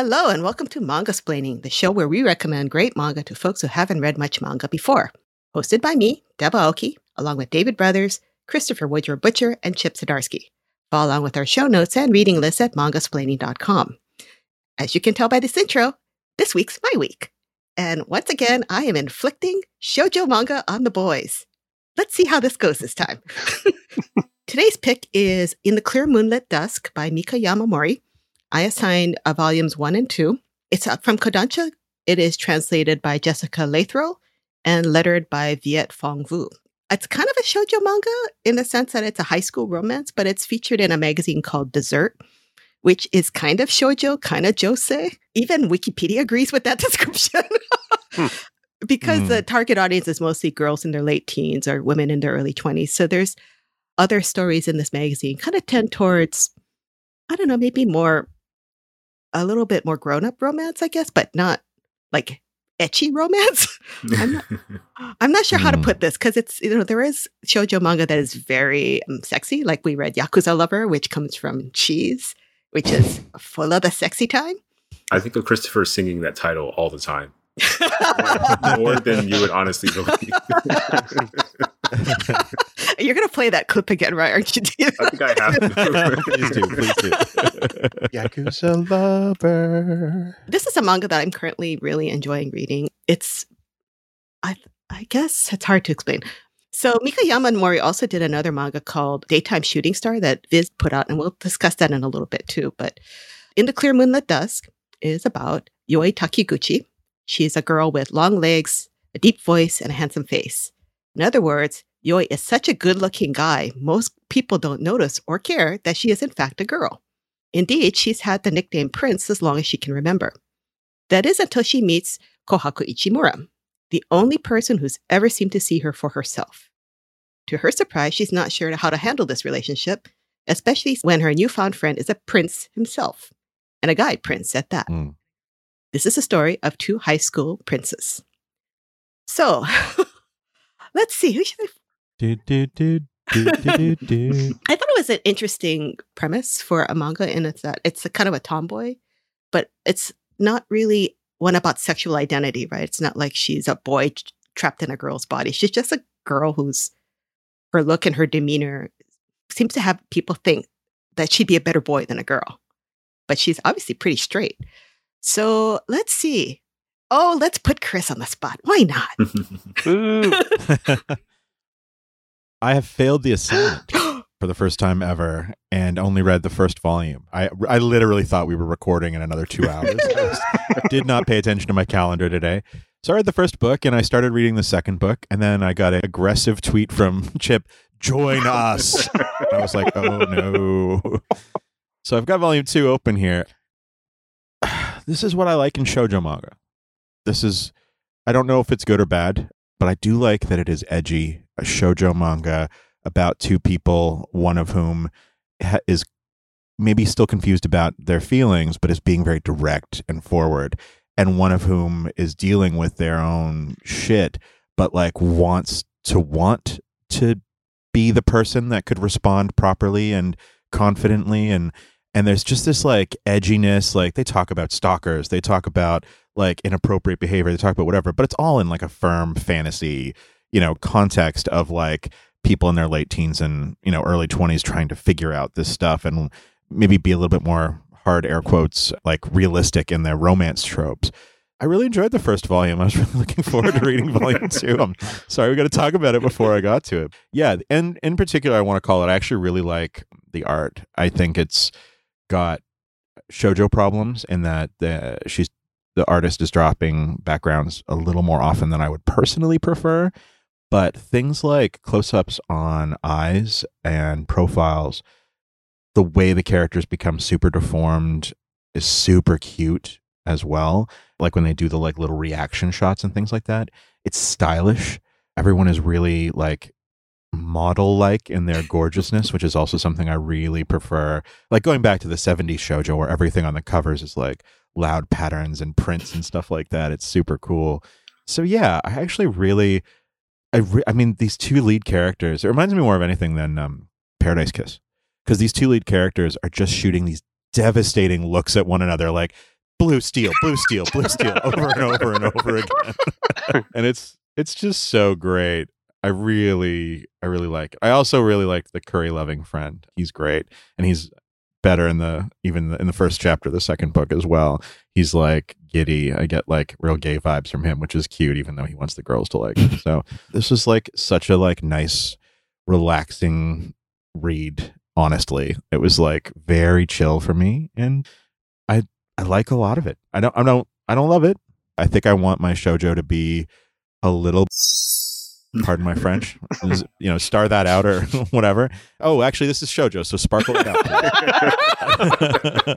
Hello, and welcome to Manga Splaining, the show where we recommend great manga to folks who haven't read much manga before. Hosted by me, Deb Aoki, along with David Brothers, Christopher Woodrow Butcher, and Chip Zdarsky. Follow along with our show notes and reading lists at mangasplaining.com. As you can tell by this intro, this week's my week. And once again, I am inflicting shoujo manga on the boys. Let's see how this goes this time. Today's pick is In the Clear Moonlit Dusk by Mika Yamamori. I assigned uh, volumes one and two. It's uh, from Kodansha. It is translated by Jessica Latherow and lettered by Viet Phong Vu. It's kind of a shoujo manga in the sense that it's a high school romance, but it's featured in a magazine called Dessert, which is kind of shoujo, kind of josei. Even Wikipedia agrees with that description. hmm. Because mm. the target audience is mostly girls in their late teens or women in their early 20s. So there's other stories in this magazine kind of tend towards, I don't know, maybe more, a little bit more grown up romance, I guess, but not like ecchi romance. I'm, not, I'm not sure how to hmm. put this because it's, you know, there is shoujo manga that is very um, sexy. Like we read Yakuza Lover, which comes from Cheese, which is full of the sexy time. I think of Christopher singing that title all the time. more than you would honestly believe. You're gonna play that clip again, right? Aren't you? I think I have to. please do, please do. Yakuza lover. This is a manga that I'm currently really enjoying reading. It's, I, I guess it's hard to explain. So Mika Mori also did another manga called Daytime Shooting Star that Viz put out, and we'll discuss that in a little bit too. But In the Clear Moonlit Dusk is about Yoi Takiguchi, She's a girl with long legs, a deep voice, and a handsome face. In other words, Yoi is such a good looking guy, most people don't notice or care that she is in fact a girl. Indeed, she's had the nickname Prince as long as she can remember. That is until she meets Kohaku Ichimura, the only person who's ever seemed to see her for herself. To her surprise, she's not sure how to handle this relationship, especially when her newfound friend is a prince himself, and a guy prince at that. Mm. This is a story of two high school princes. So, let's see. Who should I? Do, do, do, do, do, do. I thought it was an interesting premise for a manga in it's that it's a kind of a tomboy, but it's not really one about sexual identity, right? It's not like she's a boy trapped in a girl's body. She's just a girl who's her look and her demeanor seems to have people think that she'd be a better boy than a girl. But she's obviously pretty straight. So let's see. Oh, let's put Chris on the spot. Why not? I have failed the assignment for the first time ever and only read the first volume. I I literally thought we were recording in another 2 hours. I did not pay attention to my calendar today. So I read the first book and I started reading the second book and then I got an aggressive tweet from Chip, "Join us." I was like, "Oh no." So I've got volume 2 open here this is what I like in shoujo manga. This is, I don't know if it's good or bad, but I do like that it is edgy. A shoujo manga about two people, one of whom ha- is maybe still confused about their feelings, but is being very direct and forward, and one of whom is dealing with their own shit, but like wants to want to be the person that could respond properly and confidently and and there's just this like edginess like they talk about stalkers they talk about like inappropriate behavior they talk about whatever but it's all in like a firm fantasy you know context of like people in their late teens and you know early 20s trying to figure out this stuff and maybe be a little bit more hard air quotes like realistic in their romance tropes I really enjoyed the first volume. I was really looking forward to reading volume two. I'm sorry we got to talk about it before I got to it. Yeah, and in particular, I want to call it. I actually really like the art. I think it's got shojo problems in that the she's the artist is dropping backgrounds a little more often than I would personally prefer. But things like close ups on eyes and profiles, the way the characters become super deformed is super cute as well. Like when they do the like little reaction shots and things like that. It's stylish. Everyone is really like model like in their gorgeousness, which is also something I really prefer. Like going back to the 70s shoujo where everything on the covers is like loud patterns and prints and stuff like that. It's super cool. So yeah, I actually really I re- I mean these two lead characters, it reminds me more of anything than um, Paradise Kiss. Cuz these two lead characters are just shooting these devastating looks at one another like blue steel, blue steel, blue steel over and over and over again. and it's it's just so great. I really I really like it. I also really like the curry loving friend. He's great. And he's better in the even in the first chapter of the second book as well. He's like giddy. I get like real gay vibes from him, which is cute, even though he wants the girls to like him. So this is like such a like nice, relaxing read. Honestly, it was like very chill for me, and I I like a lot of it. I don't I don't I don't love it. I think I want my shojo to be a little pardon my French, you know, star that out or whatever. Oh, actually, this is shojo, so sparkle it out.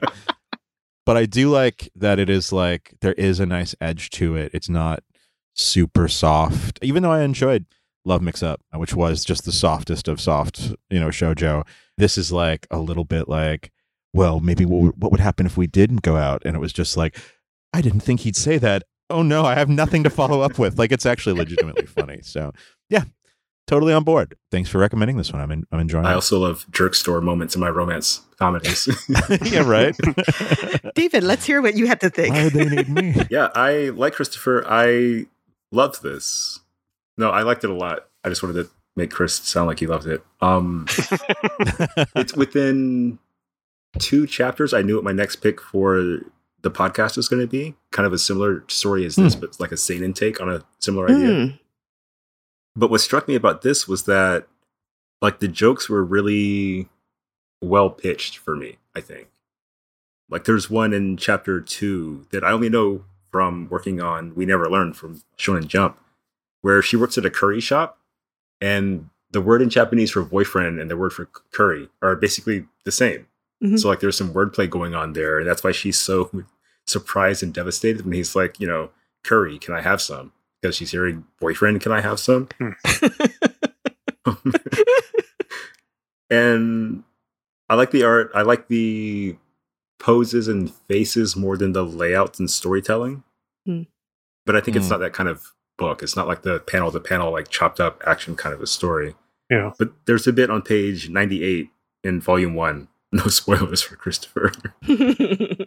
but I do like that it is like there is a nice edge to it. It's not super soft, even though I enjoyed Love Mix Up, which was just the softest of soft, you know, shojo. This is like a little bit like, well, maybe what, what would happen if we didn't go out? And it was just like, I didn't think he'd say that oh no, I have nothing to follow up with. Like it's actually legitimately funny. So yeah, totally on board. Thanks for recommending this one. I'm in, I'm enjoying. It. I it. also love jerk store moments in my romance comedies. yeah, right. David, let's hear what you had to think. Why they need me? yeah, I like Christopher. I loved this. No, I liked it a lot. I just wanted to make Chris sound like he loved it. Um, it's within two chapters. I knew what my next pick for the podcast is going to be. Kind of a similar story as this, mm. but like a sane intake on a similar idea. Mm. But what struck me about this was that like the jokes were really well pitched for me, I think. Like there's one in chapter two that I only know from working on We Never Learn from Shonen Jump, where she works at a curry shop and the word in Japanese for boyfriend and the word for curry are basically the same. Mm-hmm. So like there's some wordplay going on there, and that's why she's so surprised and devastated when he's like, you know, curry, can I have some? Because she's hearing boyfriend, can I have some? Hmm. and I like the art. I like the poses and faces more than the layouts and storytelling. Mm. But I think mm. it's hmm. not that kind of book. It's not like the panel to panel, like chopped up action kind of a story. Yeah. But there's a bit on page 98 in volume one no spoilers for Christopher.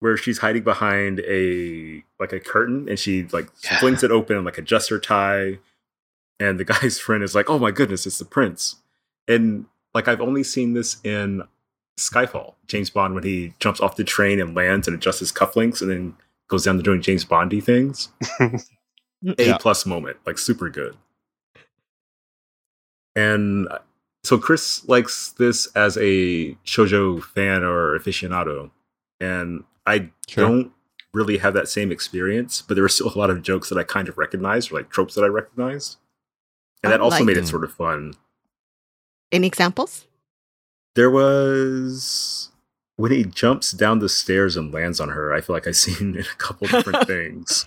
where she's hiding behind a like a curtain and she like yeah. flings it open and like adjusts her tie. And the guy's friend is like oh my goodness it's the prince. And like i've only seen this in skyfall james bond when he jumps off the train and lands and adjusts his cufflinks and then goes down to doing james bondy things. A plus moment like super good. And uh, so Chris likes this as a shojo fan or aficionado, and I sure. don't really have that same experience. But there were still a lot of jokes that I kind of recognized, or like tropes that I recognized, and that also like made it sort of fun. Any examples? There was when he jumps down the stairs and lands on her. I feel like I've seen in a couple different things.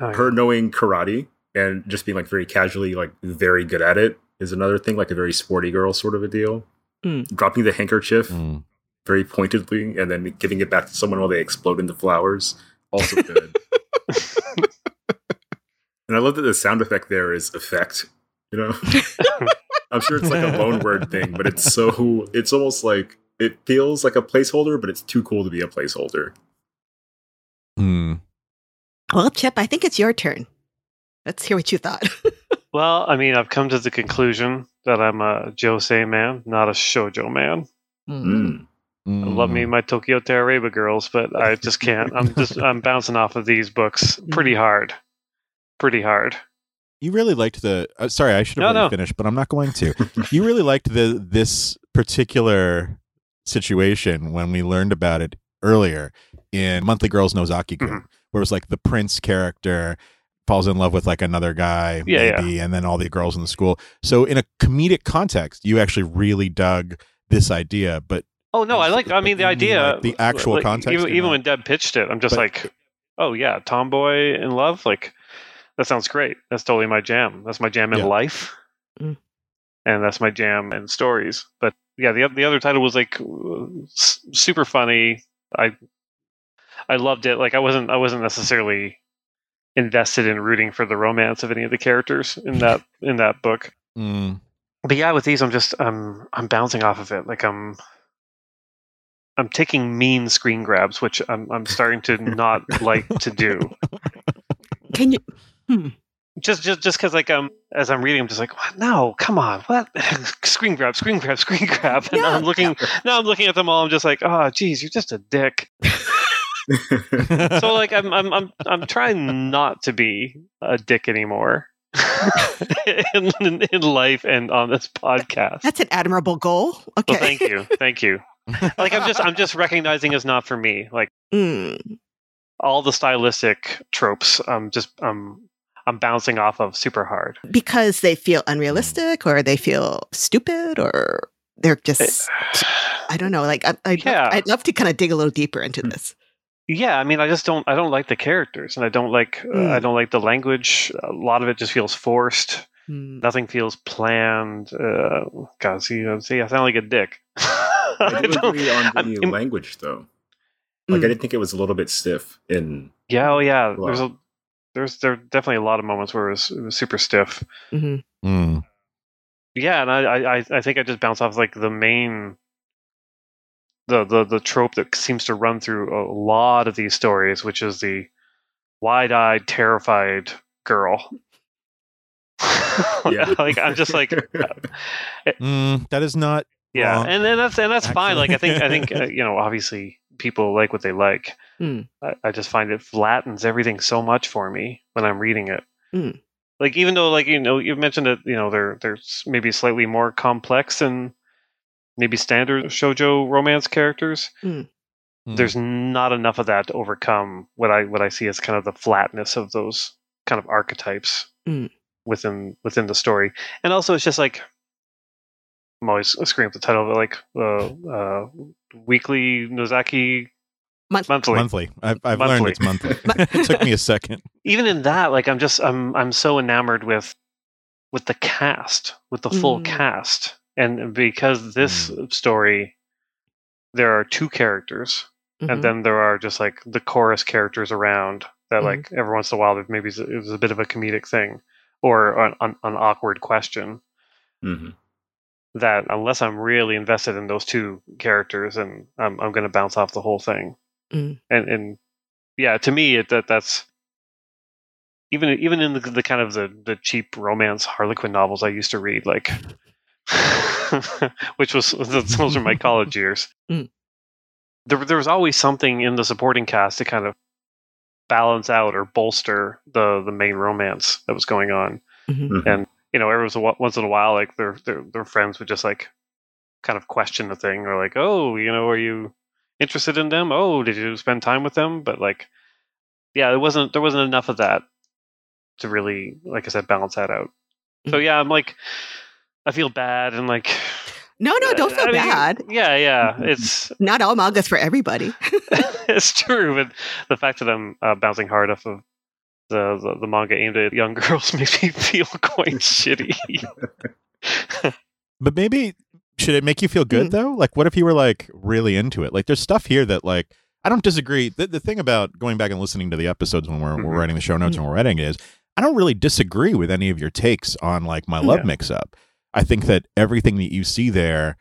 Oh, yeah. Her knowing karate and just being like very casually like very good at it is another thing, like a very sporty girl sort of a deal. Mm. Dropping the handkerchief mm. very pointedly and then giving it back to someone while they explode into flowers. Also good. and I love that the sound effect there is effect. You know, I'm sure it's like a loan word thing, but it's so it's almost like it feels like a placeholder, but it's too cool to be a placeholder. Mm. Well, Chip, I think it's your turn. Let's hear what you thought. Well, I mean, I've come to the conclusion that I'm a Josei man, not a shojo man. Mm. I love me my Tokyo Tarareba girls, but I just can't. I'm just I'm bouncing off of these books pretty hard, pretty hard. You really liked the. Uh, sorry, I should have no, no. finished, but I'm not going to. you really liked the this particular situation when we learned about it earlier in Monthly Girls Nozaki mm-hmm. where it was like the prince character falls in love with like another guy, yeah, maybe, yeah. and then all the girls in the school. So in a comedic context, you actually really dug this idea. But oh no, I like. I mean, the idea, like the actual like, context. Even, even when Deb pitched it, I'm just but, like, oh yeah, tomboy in love, like that sounds great. That's totally my jam. That's my jam in yeah. life, mm. and that's my jam in stories. But yeah, the the other title was like super funny. I I loved it. Like I wasn't I wasn't necessarily invested in rooting for the romance of any of the characters in that in that book. Mm. But yeah, with these, I'm just I'm I'm bouncing off of it. Like I'm I'm taking mean screen grabs, which I'm I'm starting to not like to do. Can you? Hmm. Just just just because like um as I'm reading, I'm just like, what? no, come on, what? screen grab, screen grab, screen grab, and Yeah. I'm looking now. I'm looking at them all. I'm just like, oh, geez, you're just a dick. so like I'm I'm I'm I'm trying not to be a dick anymore in, in, in life and on this podcast. That's an admirable goal. Okay. Well, thank you, thank you. Like I'm just I'm just recognizing it's not for me. Like Mm. all the stylistic tropes, I'm just I'm I'm bouncing off of super hard. Because they feel unrealistic, or they feel stupid, or they're just. I don't know. Like I, I'd, Yeah. love, I'd love to kind of dig a little deeper into this. Yeah, I mean, I just don't. I don't like the characters, and I don't like. Uh, Mm. I don't like the language. A lot of it just feels forced. Hmm. Nothing feels planned. Uh, God, see, uh, see, I sound like a dick. I I do don't- agree on the I'm- language, though. Like, Mm. I didn't think it was a little bit stiff in. yeah, oh yeah. Wow. There's a there's there are definitely a lot of moments where it was, it was super stiff. Mhm. Mm. Yeah, and I, I I- I think I just bounce off like the main. The, the the trope that seems to run through a lot of these stories, which is the wide-eyed, terrified girl. Yeah. like I'm just like, Mm, that is not. yeah, wrong, and then that's and that's fine. Like I think I think uh, you know, obviously people like what they like. Hmm. I, I just find it flattens everything so much for me when I'm reading it. Hmm. Like even though like you know you mentioned that you know they're they're maybe slightly more complex than maybe standard shojo romance characters. Mm. There's not enough of that to overcome what I what I see as kind of the flatness of those kind of archetypes Hmm. within within the story. And also it's just like I'm always screaming at the title of it, like uh, uh, weekly Nozaki Month- monthly. monthly. I've, I've Monthly. learned it's monthly. it took me a second. Even in that, like I'm just I'm I'm so enamored with with the cast, with the full Mm. cast, and because this story, there are two characters, Mhm. and then there are just like the chorus characters around that, Mhm. like every once in a while, there maybe is- it was a bit of a comedic thing or an, an, an awkward question. Mhm. That unless I'm really invested in those two characters, and I'm I'm going to bounce off the whole thing. Mm. And and yeah, to me, it, that that's even even in the, the kind of the the cheap romance Harlequin novels I used to read, like which was those are my college years. Mm. There there was always something in the supporting cast to kind of balance out or bolster the the main romance that was going on. Mhm. Mhm. And you know, every once in a once in a while, like their their their friends would just like kind of question the thing, or like, oh, you know, are you interested in them? Oh, did you spend time with them? But like, yeah, it wasn't there wasn't enough of that to really, like I said, balance that out. So Mm. yeah, I'm like, I feel bad and like, No, no, don't feel I mean, bad. Yeah, yeah, it's Not all manga's for everybody. it's true, but the fact that I'm uh, bouncing hard off of the, the the manga aimed at young girls makes me feel quite shitty. But maybe should it make you feel good Mm. though? Like, what if you were like really into it? Like, there's stuff here that like I don't disagree. The, the thing about going back and listening to the episodes when we're, Mhm. we're writing the show notes and we're editing it is I don't really disagree with any of your takes on like my love Yeah. mix up. I think that everything that you see there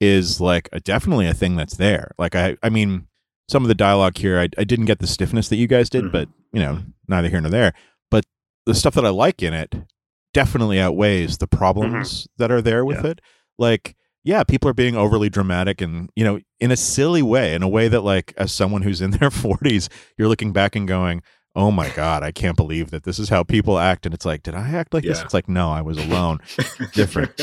is like a, definitely a thing that's there. Like I, I mean, some of the dialogue here, I, I didn't get the stiffness that you guys did, but you know, neither here nor there. But the stuff that I like in it definitely outweighs the problems that are there with Mm-hmm. Yeah. it. Like, yeah, people are being overly dramatic and, you know, in a silly way, in a way that, like, as someone who's in their 40s, you're looking back and going, oh my God, I can't believe that this is how people act. And it's like, did I act like this? It's like, no, I was alone. Different.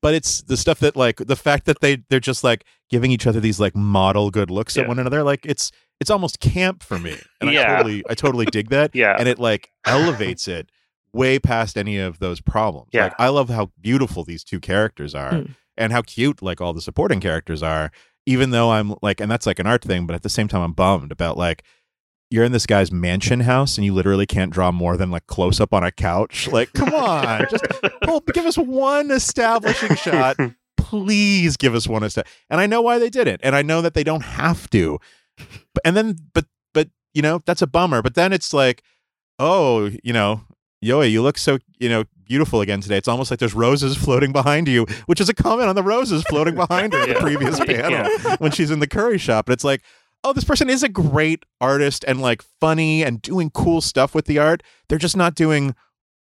but it's the stuff that, like, the fact that they, they're just like giving each other these, like, model good looks at one another. Like, it's, it's almost camp for me. And I totally, I totally dig that yeah, and it like elevates it way past any of those problems. Yeah. Like I love how beautiful these two characters are Mm. and how cute like all the supporting characters are, even though I'm like and that's like an art thing, but at the same time I'm bummed about like you're in this guy's mansion house and you literally can't draw more than like close up on a couch. Like, come on, just pull, give us one establishing shot. Please give us one esta- And I know why they did it, and I know that they don't have to. But, and then, but but you know that's a bummer. But then it's like, oh, you know, Yoi, you look so, you know, beautiful again today. It's almost like there's roses floating behind you, which is a comment on the roses floating behind her in the previous panel yeah. when she's in the curry shop. And it's like, oh, this person is a great artist and like funny and doing cool stuff with the art. They're just not doing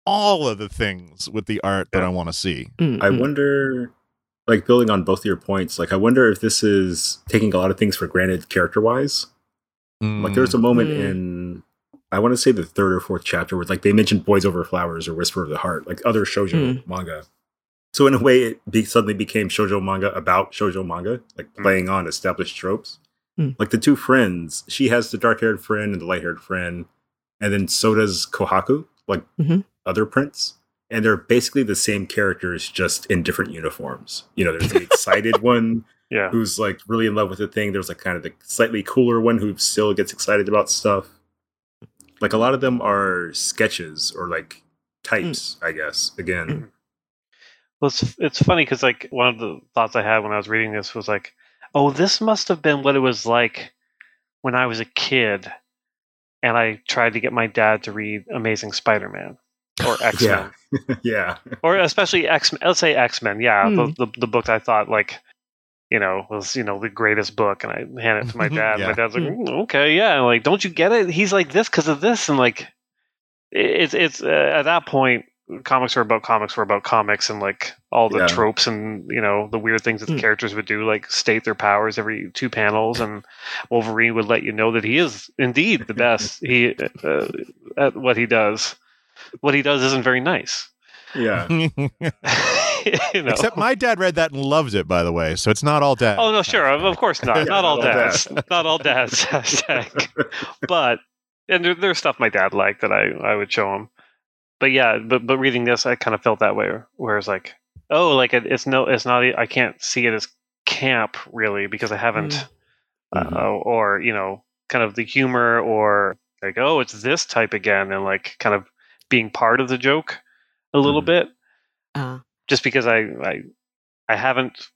all of the things with the art that I want to see. Mm-hmm. I wonder, like building on both of your points, like I wonder if this is taking a lot of things for granted character wise. Mm. Like there's a moment mm. in I want to say the third or fourth chapter where like they mentioned Boys Over Flowers or Whisper of the Heart, like other shoujo mm. manga. So in a way, it be- suddenly became shoujo manga about shoujo manga, like mm. playing on established tropes. Mm. Like the two friends, she has the dark haired friend and the light haired friend, and then so does Kohaku, like mm-hmm. other prince. And they're basically the same characters, just in different uniforms. You know, there's the excited one yeah. who's like really in love with the thing. There's like kind of the slightly cooler one who still gets excited about stuff like a lot of them are sketches or like types, mm. I guess. Again, mm. well, it's it's funny because like one of the thoughts I had when I was reading this was like, oh, this must have been what it was like when I was a kid, and I tried to get my dad to read Amazing Spider-Man or X Men. yeah. yeah. Or especially X Men. Let's say X Men. Yeah, mm. the, the the book I thought like you know, was you know the greatest book, and I hand it to my dad. yeah. My dad's like, mm, okay, yeah. And like, don't you get it? He's like this because of this, and like, it's it's uh, at that point, comics were about comics were about comics, and like all the yeah. tropes and you know the weird things that the mm. characters would do, like state their powers every two panels, and Wolverine would let you know that he is indeed the best. he uh, at what he does. What he does isn't very nice. Yeah. you know. Except my dad read that and loved it, by the way. So it's not all dad. Oh no, sure, of course not. not all dads. not all dads. Hashtag. but and there, there's stuff my dad liked that I I would show him. But yeah, but but reading this, I kind of felt that way. Where it's like, oh, like it, it's no, it's not. I can't see it as camp really because I haven't, mm. mm-hmm. uh, or you know, kind of the humor or like, oh, it's this type again, and like kind of being part of the joke a little mm. bit. Uh just because I, I I haven't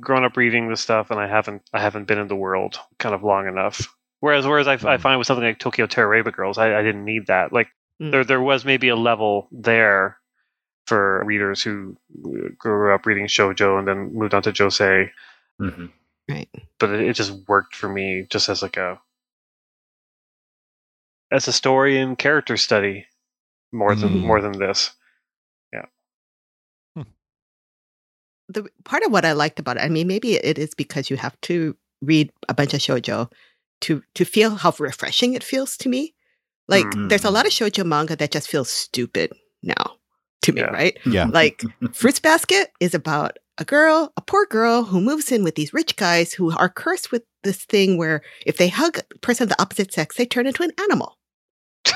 grown up reading this stuff and I haven't I haven't been in the world kind of long enough. Whereas whereas I, mm. I find with something like Tokyo Tarareba Girls, I, I didn't need that. Like mm. there there was maybe a level there for readers who grew up reading shojo and then moved on to josei. Mm-hmm. Right. But it, it just worked for me just as like a as a story and character study more than mm. more than this. Yeah. The part of what I liked about it, I mean, maybe it is because you have to read a bunch of shojo to to feel how refreshing it feels to me. Like mm-hmm. there's a lot of shoujo manga that just feels stupid now to me, yeah. right? Yeah. Like Fruits Basket is about a girl, a poor girl who moves in with these rich guys who are cursed with this thing where if they hug a person of the opposite sex, they turn into an animal.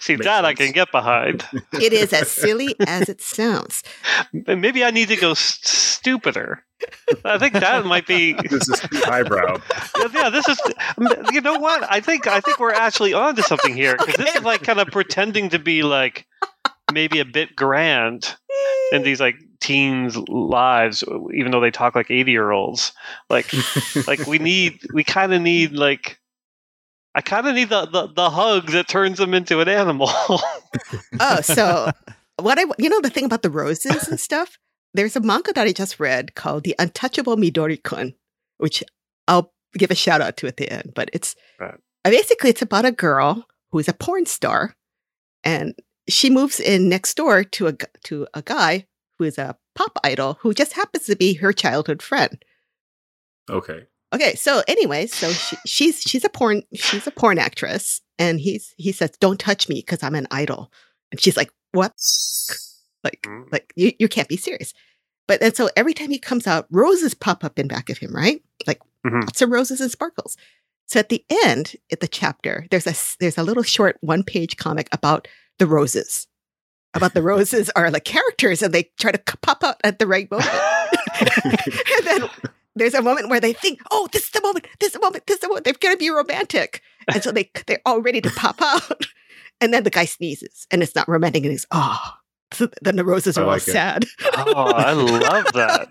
See, Makes that sense. I can get behind. It is as silly as it sounds. Maybe I need to go st- stupider. I think that might be. This is highbrow. yeah, this is. You know what? I think I think we're actually on to something here because okay. this is like kind of pretending to be like maybe a bit grand in these like teens' lives, even though they talk like eighty year olds. Like, like we need, we kind of need like I kind of need the, the, the hug that turns them into an animal. oh, so what I you know the thing about the roses and stuff. There's a manga that I just read called The Untouchable Midori-kun, which I'll give a shout out to at the end. But it's right. Uh, basically it's about a girl who is a porn star, and she moves in next door to a to a guy who is a pop idol who just happens to be her childhood friend. Okay. Okay, so anyway, so she, she's she's a porn she's a porn actress, and he's he says, "Don't touch me because I'm an idol," and she's like, "What? Like mm. like you you can't be serious." But and so every time he comes out, roses pop up in back of him, right? Like mm-hmm. lots of roses and sparkles. So at the end, at the chapter, there's a there's a little short one page comic about the roses. About the roses are like characters, and they try to pop out at the right moment. and then there's a moment where they think, oh, this is the moment, this is the moment, this is the moment. They're going to be romantic. And so they, they're all ready to pop out. And then the guy sneezes and it's not romantic and he's, oh. So the roses are like all sad. oh, I love that.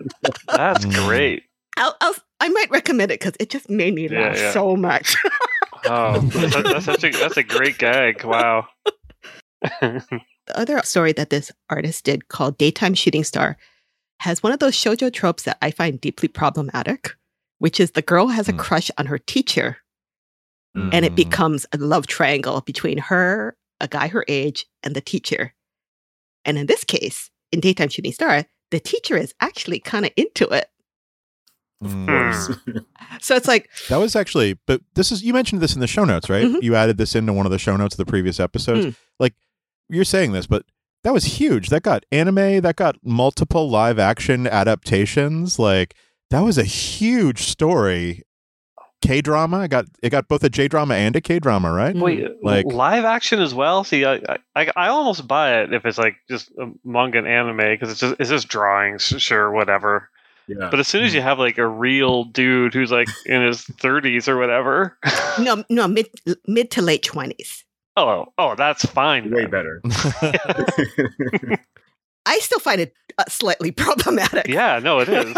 That's mm. great. I'll, I'll, i might recommend it because it just made me laugh yeah, yeah. so much. oh, that's, that's, such a, that's a great gag. Wow. the other story that this artist did called Daytime Shooting Star has one of those shojo tropes that I find deeply problematic, which is the girl has a mm. crush on her teacher mm. and it mm. becomes a love triangle between her, a guy her age, and the teacher. And in this case, in Daytime Shooting Star, the teacher is actually kind of into it. Mm. so it's like that was actually, but this is you mentioned this in the show notes, right? Mm-hmm. You added this into one of the show notes of the previous episodes. Mm. Like you're saying this, but that was huge. That got anime, that got multiple live action adaptations. Like that was a huge story. K drama. I got it got both a J drama and a K drama, right? Wait, like live action as well. See, I, I I almost buy it if it's like just a manga and anime because it's just it's just drawings, sure, whatever. Yeah. But as soon as you have like a real dude who's like in his 30s or whatever. no, no, mid mid to late 20s. Oh, oh, that's fine. Way better. I still find it uh, slightly problematic. Yeah, no, it is.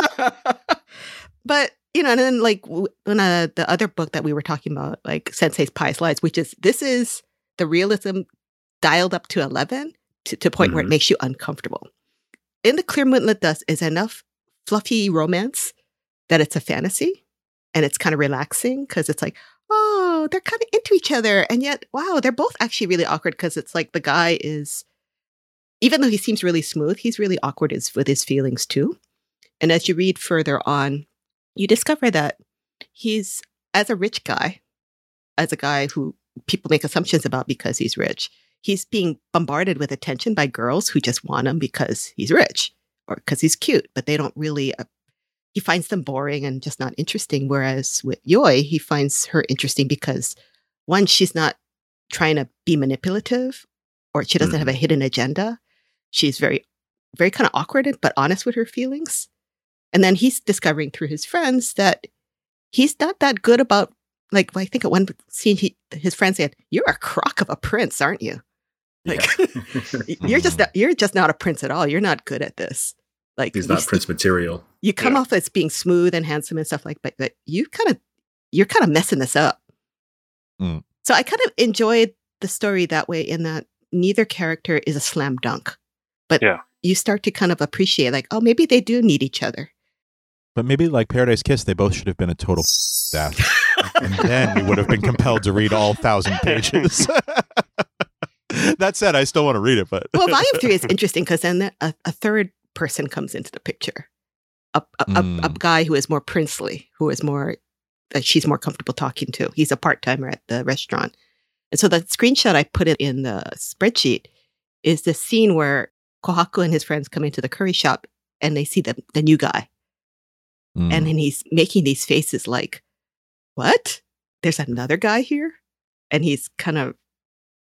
But you know, and then like when uh, the other book that we were talking about, like Sensei's Pious Lies, which is this is the realism dialed up to eleven to, to point mm-hmm. where it mm-hmm. makes you uncomfortable. In the Clear Moonlit Dusk is enough fluffy romance that it's a fantasy and it's kind of relaxing because it's like, oh, they're kind of into each other. And yet, wow, they're both actually really awkward because it's like the guy is, even though he seems really smooth, he's really awkward with his feelings too. And as you read further on, you discover that he's, as a rich guy, as a guy who people make assumptions about because he's rich, he's being bombarded with attention by girls who just want him because he's rich or because he's cute, but they don't really. Uh, he finds them boring and just not interesting. Whereas with Yoi, he finds her interesting because one, she's not trying to be manipulative, or she doesn't mm-hmm. have a hidden agenda. She's very, very kind of awkward but honest with her feelings. And then he's discovering through his friends that he's not that good about like I think at one scene he his friend said, You're a crock of a prince, aren't you? Like yeah. you're just not, you're just not a prince at all. You're not good at this. Like he's not prince material. You come yeah. off as being smooth and handsome and stuff like, but but you kind of you're kind of messing this up. Mm. So I kind of enjoyed the story that way in that neither character is a slam dunk, but yeah. you start to kind of appreciate like, oh, maybe they do need each other. But maybe like Paradise Kiss, they both should have been a total death, and then we would have been compelled to read all thousand pages. that said, I still want to read it. But well, volume three is interesting because then a, a, third person comes into the picture, a, a, mm. a, guy who is more princely, who is more that she's more comfortable talking to. He's a part timer at the restaurant, and so the screenshot I put it in the spreadsheet is the scene where Kohaku and his friends come into the curry shop and they see the the new guy, mm. and then he's making these faces like, "What? There's another guy here," and he's kind of,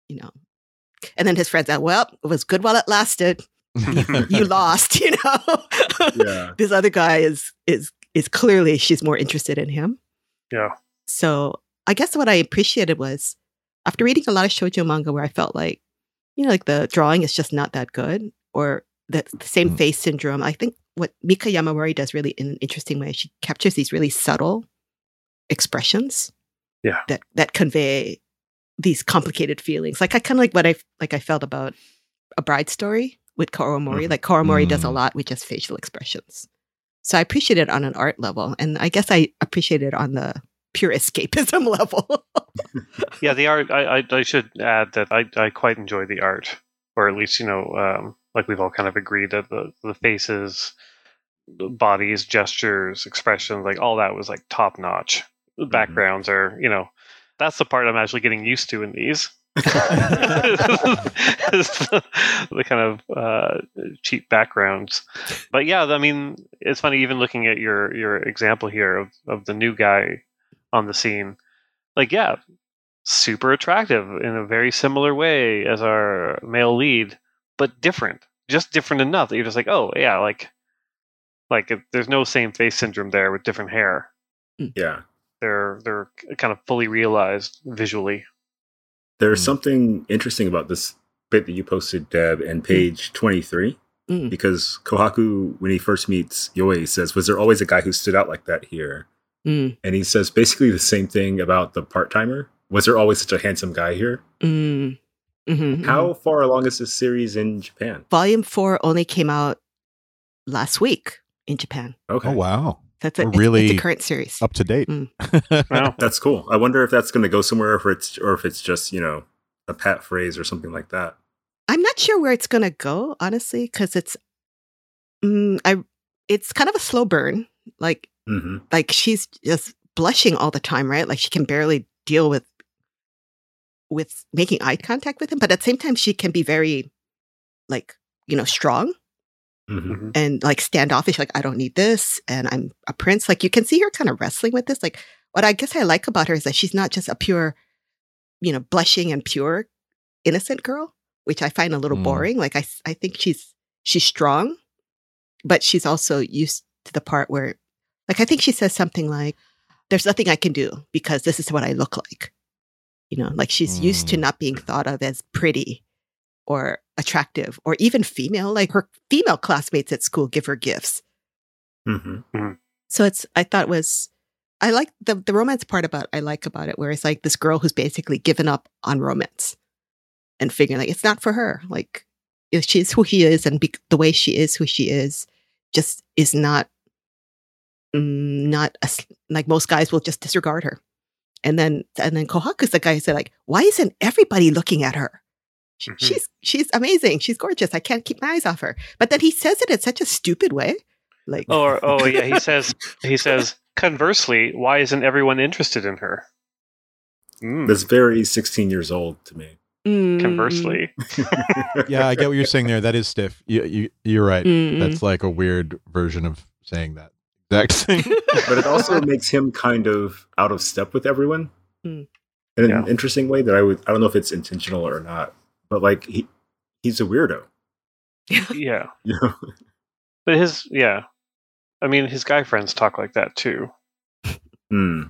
you know, and then his friends said, well, it was good while it lasted. you, you lost, you know. yeah. This other guy is is is clearly she's more interested in him. Yeah. So I guess what I appreciated was after reading a lot of shoujo manga where I felt like, you know, like the drawing is just not that good, or the, the same mm. face syndrome. I think what Mika Yamamori does really in an interesting way, she captures these really subtle expressions. Yeah. That that convey these complicated feelings. Like I kind of like what I like I felt about a bride story with Kaoru Mori. Mm-hmm. Like Kaoru Mori mm. does a mm. lot with just facial expressions. So I appreciate it on an art level, and I guess I appreciate it on the pure escapism level. yeah, the art. I, I, I should add that I I quite enjoy the art, or at least you know, um, like we've all kind of agreed that the the faces, bodies, gestures, expressions, like all that was like top notch. The mm-hmm. backgrounds are you know that's the part I'm actually getting used to in these. the, the, kind of uh, cheap backgrounds, but yeah, I mean, it's funny even looking at your your example here of, of the new guy on the scene. Like, yeah, super attractive in a very similar way as our male lead, but different, just different enough that you're just like, oh yeah, like, like there's no same face syndrome there with different hair. Yeah, they're they're kind of fully realized visually. There's mm. something interesting about this bit that you posted, Deb, and mm. page mm. 23. Mm. Because Kohaku, when he first meets Yoi, says, Was there always a guy who stood out like that here? Mm. And he says basically the same thing about the part timer. Was there always such a handsome guy here? Mm. Mhm, How mhm. far along is this series in Japan? Volume four only came out last week in Japan. Okay. Oh wow, That's a, We're it's, really it's a current series. up to date. Mm. Wow. That's cool. I wonder if that's going to go somewhere, or if it's or if it's just you know a pat phrase or something like that. I'm not sure where it's gonna go, honestly, because it's, mm, I, it's kind of a slow burn. Like, hmm like she's just blushing all the time, right? Like she can barely deal with, with making eye contact with him, but at the same time, she can be very, like, you know, strong hmm Mhm. and like standoffish. Like, I don't need this, and I'm a prince. Like, you can see her kind of wrestling with this. Like, what I guess I like about her is that she's not just a pure, you know, blushing and pure innocent girl, which I find a little Mm. boring. Like I, I think she's she's strong, but she's also used to the part where, like, I think she says something like, "There's nothing I can do because this is what I look like." You know, like she's used to Mm. not being thought of as pretty or attractive or even female. Like her female classmates at school give her gifts. hmm So it's I thought was I like the the romance part about I like about it where it's like this girl who's basically given up on romance and figuring like it's not for her. Like if she's who she is and be, the way she is who she is just is not mm, not a like most guys will just disregard her. And then and then Kohaku's the guy who said like why isn't everybody looking at her? She- Mhm. She's she's amazing. She's gorgeous. I can't keep my eyes off her. But then he says it in such a stupid way. Like Or oh yeah, he says he says conversely, why isn't everyone interested in her? Mm, That's very 16 years old to me. mm, conversely. yeah, I get what you're saying there. That is stiff. You, you you're right. mm, That's like a weird version of saying that exact thing. but it also makes him kind of out of step with everyone Mm. in an Yeah. interesting way that I would I don't know if it's intentional or not, but like he he's a weirdo. yeah. You know? But his yeah. I mean his guy friends talk like that too. Hmm.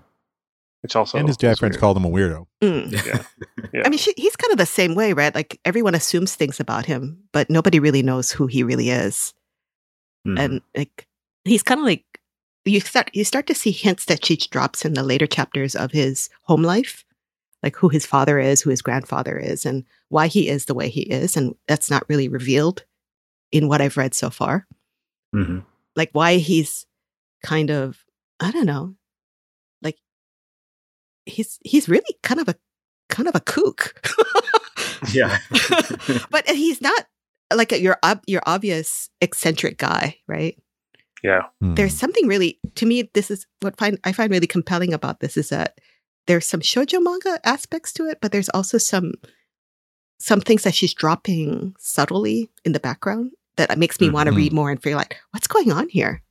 Which also and his guy friends weird. called him a weirdo. mm. Yeah. Yeah. I mean, she, he's kind of the same way, right? Like everyone assumes things about him, but nobody really knows who he really is. Mhm. And like, he's kind of like you start you start to see hints that she drops in the later chapters of his home life, like who his father is, who his grandfather is, and why he is the way he is, and that's not really revealed in what I've read so far. Mhm. Like why he's kind of I don't know, like he's he's really kind of a kind of a kook. yeah. but he's not like your ob- your obvious eccentric guy, right? Yeah. Hmm. There's something really to me. This is what find I find really compelling about this is that there's some shojo manga aspects to it, but there's also some some things that she's dropping subtly in the background that makes me want to read more and feel like what's going on here.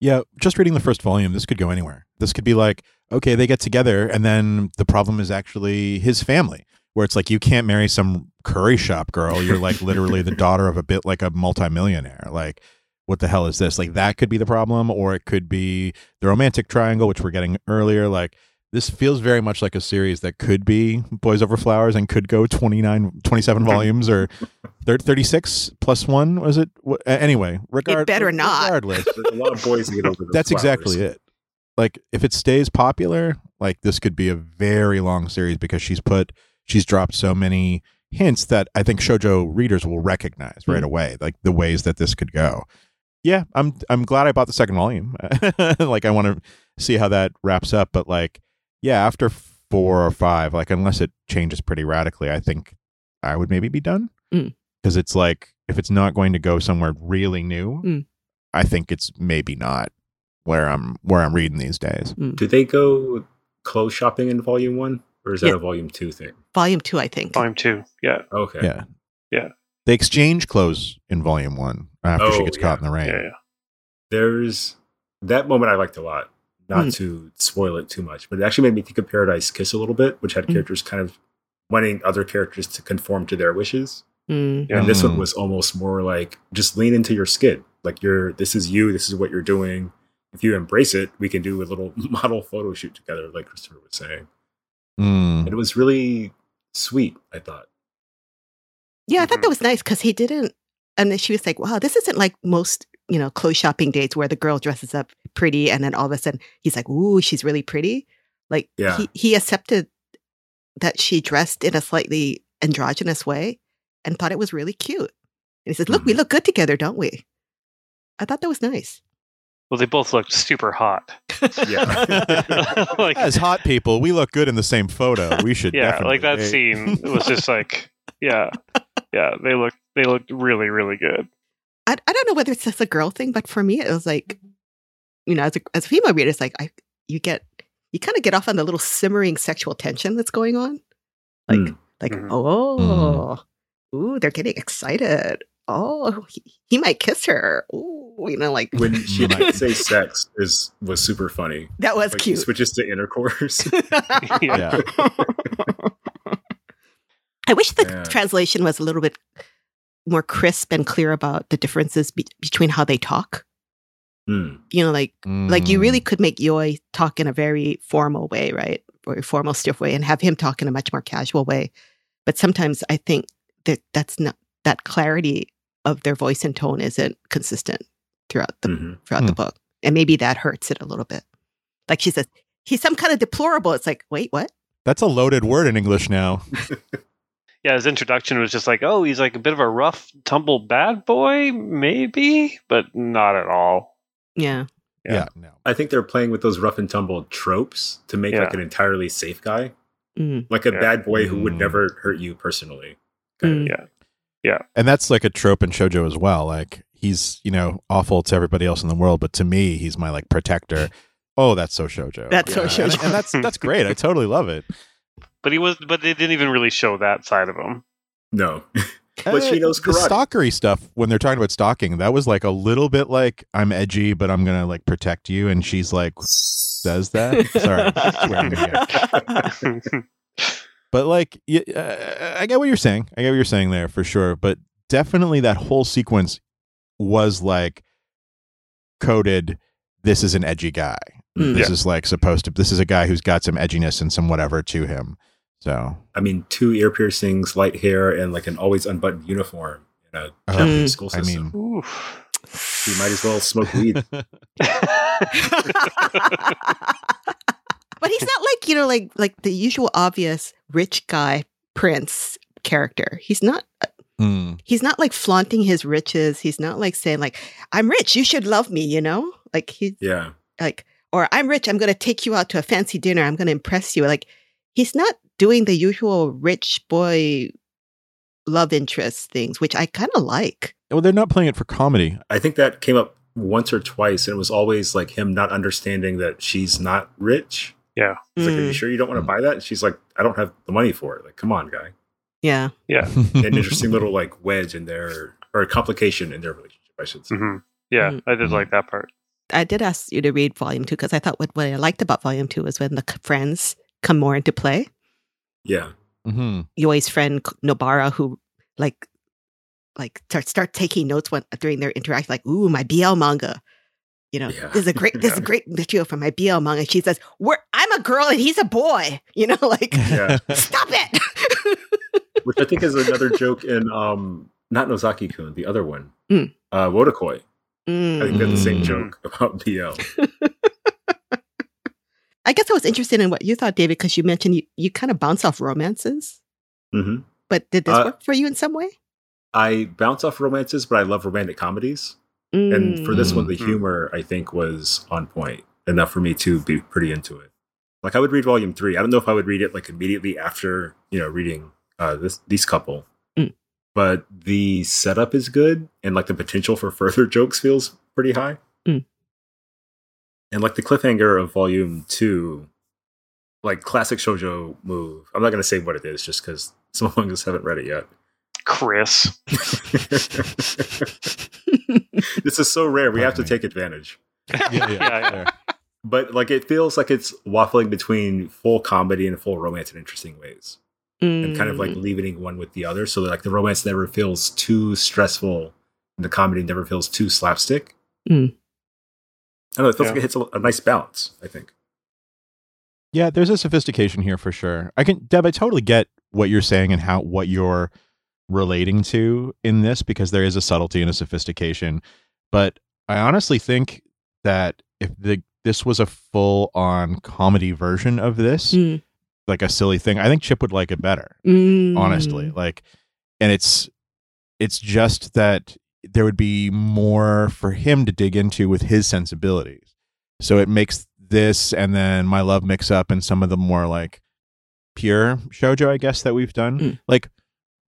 Yeah, just reading the first volume, this could go anywhere. This could be like, okay, they get together, and then the problem is actually his family, where it's like you can't marry some curry shop girl. You're like literally the daughter of a bit like a multimillionaire. Like, what the hell is this? Like, that could be the problem, or it could be the romantic triangle, which we're getting earlier. Like, this feels very much like a series that could be Boys Over Flowers and could go 29, 27 volumes or thir- 36 plus one, was it? Wh- Anyway, regard- better not. regardless. There's a lot of boys get over. That's exactly it. Like if it stays popular, like this could be a very long series because she's put she's dropped so many hints that I think shojo readers will recognize right Mhm. away, like the ways that this could go. Yeah, I'm I'm glad I bought the second volume. like I want to see how that wraps up, but like yeah, after 4 or 5, like unless it changes pretty radically, I think I would maybe be done. Mm. Cuz it's like if it's not going to go somewhere really new, Mm. I think it's maybe not where I'm where I'm reading these days. Do they go clothes shopping in volume one, or is that Yeah. a volume two thing? Volume two, I think. Volume two. Yeah. Okay. Yeah. Yeah. They exchange clothes in volume one after she Oh, gets yeah. caught in the rain. Yeah. yeah. There's that moment I liked a lot. Not Mm. to spoil it too much, but it actually made me think of Paradise Kiss a little bit, which had Mm. characters kind of wanting other characters to conform to their wishes. Mm. And this one Mhm. was almost more like just lean into your skid. Like you're this is you, this is what you're doing. If you embrace it, we can do a little model photo shoot together, like Christopher was saying. Mm. And it was really sweet, I thought. Yeah, I thought that was nice because he didn't. And then she was like, wow, this isn't like most, you know, clothes shopping dates where the girl dresses up pretty and then all of a sudden he's like, ooh, she's really pretty. Like Yeah. he, he accepted that she dressed in a slightly androgynous way and thought it was really cute. And he says, Look, mm-hmm. we look good together, don't we? I thought that was nice. Well, they both looked super hot. yeah. like, As hot people, we look good in the same photo. We should Yeah, like that scene was just like, yeah. Yeah, they look they looked really, really good. I, I don't know whether it's just a girl thing, but for me, it was like, you know, as a, as a female reader, it's like I you get you kind of get off on the little simmering sexual tension that's going on, like mm. like mm-hmm. oh, mm. ooh, they're getting excited. Oh, he, he might kiss her. Ooh, you know, like when she might say sex is was super funny. That was like cute. switches to intercourse. yeah. I wish the yeah. translation was a little bit more crisp and clear about the differences be- between how they talk. Mm. You know, like mm. like you really hmm. could make Yoi talk in a very formal way, right? Or formal, stiff way, and have him talk in a much more casual way. But sometimes I think that that's not that clarity of their voice and tone isn't consistent throughout the mm-hmm. throughout mm. the book, and maybe that hurts it a little bit. Like she says, he's some kind of deplorable. It's like, wait, what? That's a loaded word in English now. yeah, his introduction was just like, oh, he's like a bit of a rough, tumble bad boy, maybe, but not at all. Yeah. Yeah. yeah no. I think they're playing with those rough and tumble tropes to make yeah. like an entirely safe guy. Mm. Like a yeah. bad boy who would mm. never hurt you personally. Mm. Yeah. Yeah. And that's like a trope in shojo as well. Like he's, you know, awful to everybody else in the world, but to me, he's my like protector. Oh, that's so shojo. That's so shojo. And, and that's that's great. I totally love it. But he was, but they didn't even really show that side of him. No. but she knows karate. The stalkery stuff when they're talking about stalking, that was like a little bit like I'm edgy, but I'm gonna like protect you, and she's like says that. Sorry, but like, uh, I get what you're saying. I get what you're saying there for sure. But definitely, that whole sequence was like coded. This is an edgy guy. Mm, this yeah. is like supposed to. This is a guy who's got some edginess and some whatever to him. So I mean, two ear piercings, light hair, and like an always unbuttoned uniform in a uh, Japanese school system. I mean, Oof. you might as well smoke weed. but he's not like you know, like like the usual obvious rich guy prince character. He's not. Mm. He's not like flaunting his riches. He's not like saying like, "I'm rich, you should love me." You know, like he's yeah, like or I'm rich, I'm going to take you out to a fancy dinner. I'm going to impress you. Like he's not doing the usual rich boy love interest things, which I kind of like. Well, they're not playing it for comedy. I think that came up once or twice, and it was always like him not understanding that she's not rich. Yeah. He's mm. like, Are you mm. sure you don't want to buy that? And she's like, I don't have the money for it. Like, come on, guy. Yeah. Yeah. An interesting little like wedge in there, or a complication in their relationship, I should say. Mm-hmm. Yeah, mm-hmm. I did like that part. I did ask you to read volume two because I thought what, what I liked about volume two was when the friends come more into play. Yeah. Mm-hmm. Yoi's friend Nobara, who like like start start taking notes when during their interaction, like, "Ooh, my BL manga." You know, yeah. this is a great this is a great material for my BL manga. She says, "We're I'm a girl and he's a boy." You know, like, yeah. stop it. Which I think is another joke in um not Nozaki Kun, the other one, mm. uh, Wotakoi. Mm. I think that's the same mm. joke about BL. I guess I was interested in what you thought, David, because you mentioned you, you kind of bounce off romances. Mm-hmm. But did this uh, work for you in some way? I bounce off romances, but I love romantic comedies. Mm. And for this one, the mm-hmm. humor, I think, was on point enough for me to be pretty into it. Like I would read volume three. I don't know if I would read it like immediately after, you know, reading uh, this these couple. Mm. But the setup is good and like the potential for further jokes feels pretty high. And like the cliffhanger of volume two, like classic shojo move. I'm not gonna say what it is just because some of us haven't read it yet. Chris, this is so rare. We have to take advantage. yeah, yeah, yeah. But like it feels like it's waffling between full comedy and full romance in interesting ways. Mm. And kind of like mm. leaving one with the other. So like the romance never feels too stressful and the comedy never feels too slapstick. Mm. I don't know. It feels yeah. like it hits a, a, nice balance. I think. Yeah, there's a sophistication here for sure. I can, Deb. I totally get what you're saying and how what you're relating to in this because there is a subtlety and a sophistication. But I honestly think that if the this was a full on comedy version of this, mm. like a silly thing. I think Chip would like it better, Mm. honestly. Like, and it's it's just that there would be more for him to dig into with his sensibilities. So it makes this and then my love mix up and some of the more like pure shojo, I guess that we've done, Mm. like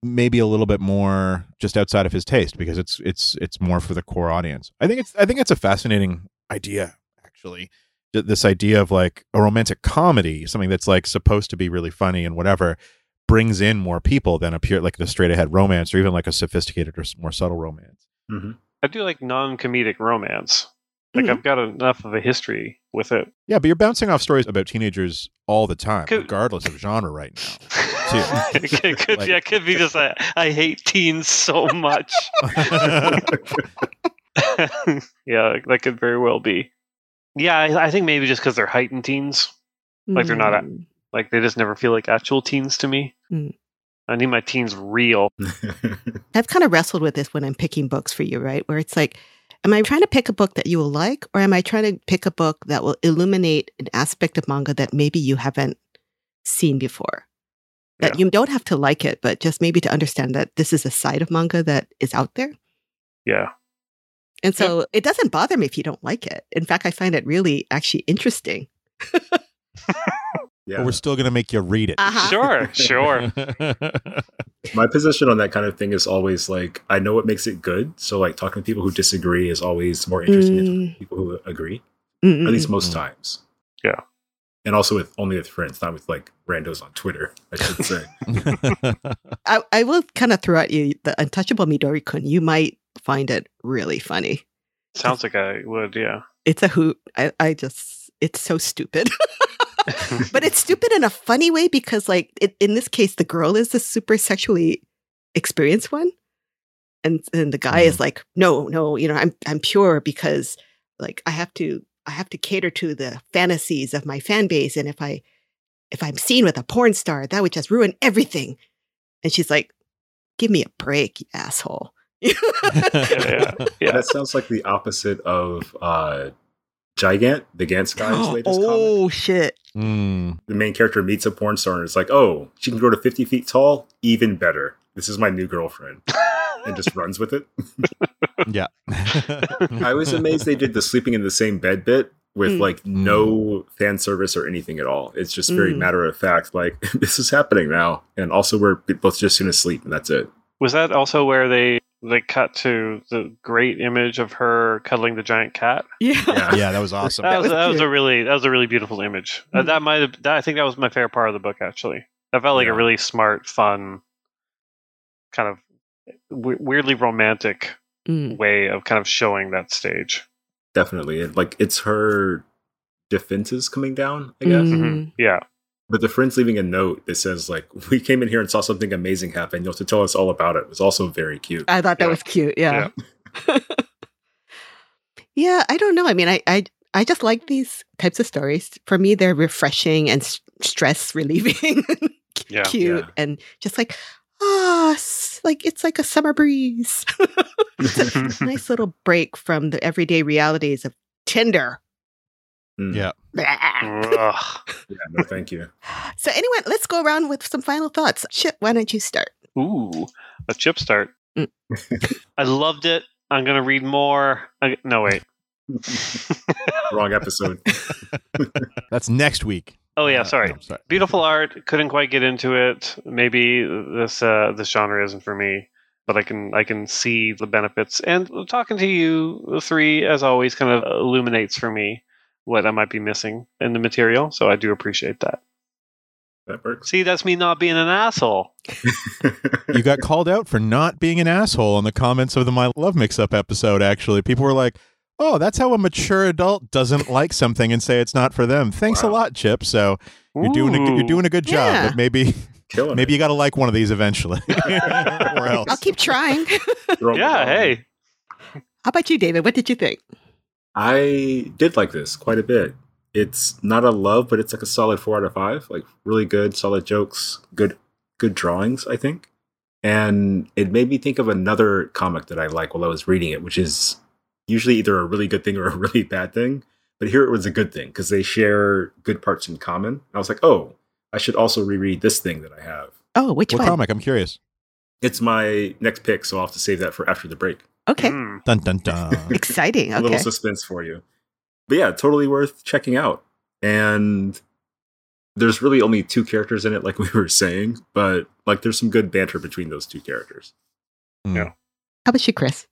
maybe a little bit more just outside of his taste because it's it's it's more for the core audience. I think it's I think it's a fascinating idea actually. This idea of like a romantic comedy, something that's like supposed to be really funny and whatever, brings in more people than a pure like the straight ahead romance or even like a sophisticated or more subtle romance. Hmm I do like non-comedic romance. Like Mhm. I've got enough of a history with it. Yeah, but you're bouncing off stories about teenagers all the time, Could- regardless of genre right now. it could, it could- Like- yeah, it could be just I, I hate teens so much. yeah, that could very well be. Yeah, I, I think maybe just because they're heightened teens. Like they're not Mm. Like they just never feel like actual teens to me. Mm. I need my teens real. I've kind of wrestled with this when I'm picking books for you, right? Where it's like, am I trying to pick a book that you will like, or am I trying to pick a book that will illuminate an aspect of manga that maybe you haven't seen before? That you don't have to like it, but just maybe to understand that this is a side of manga that is out there. Yeah. And so it doesn't bother me if you don't like it. In fact, I find it really actually interesting. yeah. But we're still gonna make you read it. Uh-huh. Sure, sure. My position on that kind of thing is always like I know what makes it good. So like talking to people who disagree is always more interesting than Mm. people who agree. Mm-mm. At least most Mm. times. Yeah. And also with only with friends, not with like randos on Twitter, I should say. I, I will kind of throw at you the Untouchable Midori Kun. You might find it really funny. Sounds like I would, yeah. It's a hoot. I, I just, it's so stupid. but it's stupid in a funny way because, like, it, in this case, the girl is the super sexually experienced one. And, and the guy is like, no, no, you know, I'm, I'm pure because, like, I have to, I have to cater to the fantasies of my fan base. And if I, if I'm seen with a porn star, that would just ruin everything. And she's like, give me a break, you asshole. yeah, yeah. That sounds like the opposite of uh Gigant, the Gantz guy's latest comic. oh shit! Mm. The main character meets a porn star and it's like, oh, she can grow to 50 feet tall? Even better. This is my new girlfriend. And just runs with it. Yeah. I was amazed they did the sleeping in the same bed bit with Mm. like no fan service or anything at all. It's just very Mm. matter of fact, like this is happening now. And also we're both just soon sleep and that's it. Was that also where they they cut to the great image of her cuddling the giant cat? Yeah. Yeah. yeah, that was awesome. That, That was, was that was a really that was a really beautiful image. Uh, Mm. that might have that, I think that was my favorite part of the book actually. That felt like Yeah. a really smart, fun, kind of w- weirdly romantic Mm. way of kind of showing that stage. Definitely. Like it's her defenses coming down, I guess. Mm. Mhm. Yeah, But the friend's leaving a note that says, like, we came in here and saw something amazing happen. You'll have to tell us all about it. It was also very cute. I thought that Yeah. was cute. Yeah. Yeah. I don't know. I mean, I, I, I just like these types of stories. For me, they're refreshing and s- stress relieving, Yeah. cute, Yeah. and just like ah, s- like it's like a summer breeze. nice little break from the everyday realities of Tinder. Mm. Yeah. Yeah, no, thank you. So anyway, let's go around with some final thoughts. Chip, why don't you start? Ooh, a chip start. Mm. I loved it. I'm gonna read more. I, no, wait. Wrong episode. That's next week. Oh yeah, Uh, sorry. no, sorry. Beautiful art. Couldn't quite get into it. Maybe this uh, this genre isn't for me, but I can I can see the benefits. And talking to you three, as always, kind of illuminates for me what I might be missing in the material. So I do appreciate that. That works. See, that's me not being an asshole. You got called out for not being an asshole in the comments of the My Love Mix Up episode, actually. People were like, oh, that's how a mature adult doesn't like something and say it's not for them. Thanks a lot, Chip. So you're doing a, good- you're doing a good job, Yeah. but maybe Killing maybe it. you got to like one of these eventually. or else. I'll keep trying. Yeah. Hey. How about you, David? What did you think? I did like this quite a bit. It's not a love, but it's like a solid four out of five. Like really good, solid jokes, good, good drawings. I think, and it made me think of another comic that I like while I was reading it, which is usually either a really good thing or a really bad thing. But here it was a good thing because they share good parts in common. And I was like, oh, I should also reread this thing that I have. Oh, which what one? comic? I'm curious. It's my next pick, so I'll have to save that for after the break. Okay. Mm. Dun dun dun. Exciting. A little suspense for you. But yeah, totally worth checking out. And there's really only two characters in it, like we were saying, but like there's some good banter between those two characters. Mm. Yeah. How about you, Chris?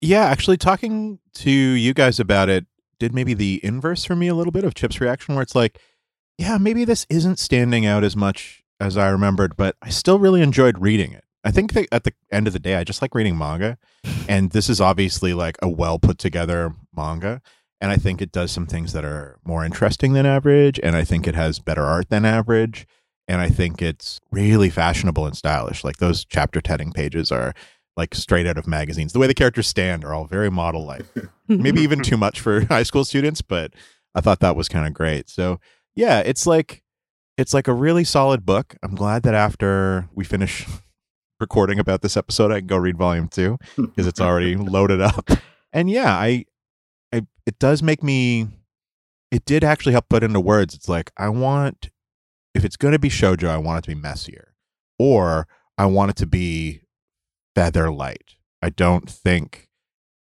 Yeah, actually, talking to you guys about it did maybe the inverse for me a little bit of Chip's reaction, where it's like, yeah, maybe this isn't standing out as much as I remembered, but I still really enjoyed reading it. I think that at the end of the day, I just like reading manga, and this is obviously like a well put together manga. And I think it does some things that are more interesting than average, and I think it has better art than average, and I think it's really fashionable and stylish. Like those chapter tetting pages are like straight out of magazines. The way the characters stand are all very model like. Maybe even too much for high school students, but I thought that was kind of great. So yeah, it's like it's like a really solid book. I'm glad that after we finish recording about this episode, I can go read volume two because it's already loaded up. And yeah, I, I it does make me. It did actually help put into words. It's like I want if it's going to be shojo, I want it to be messier, or I want it to be feather light. I don't think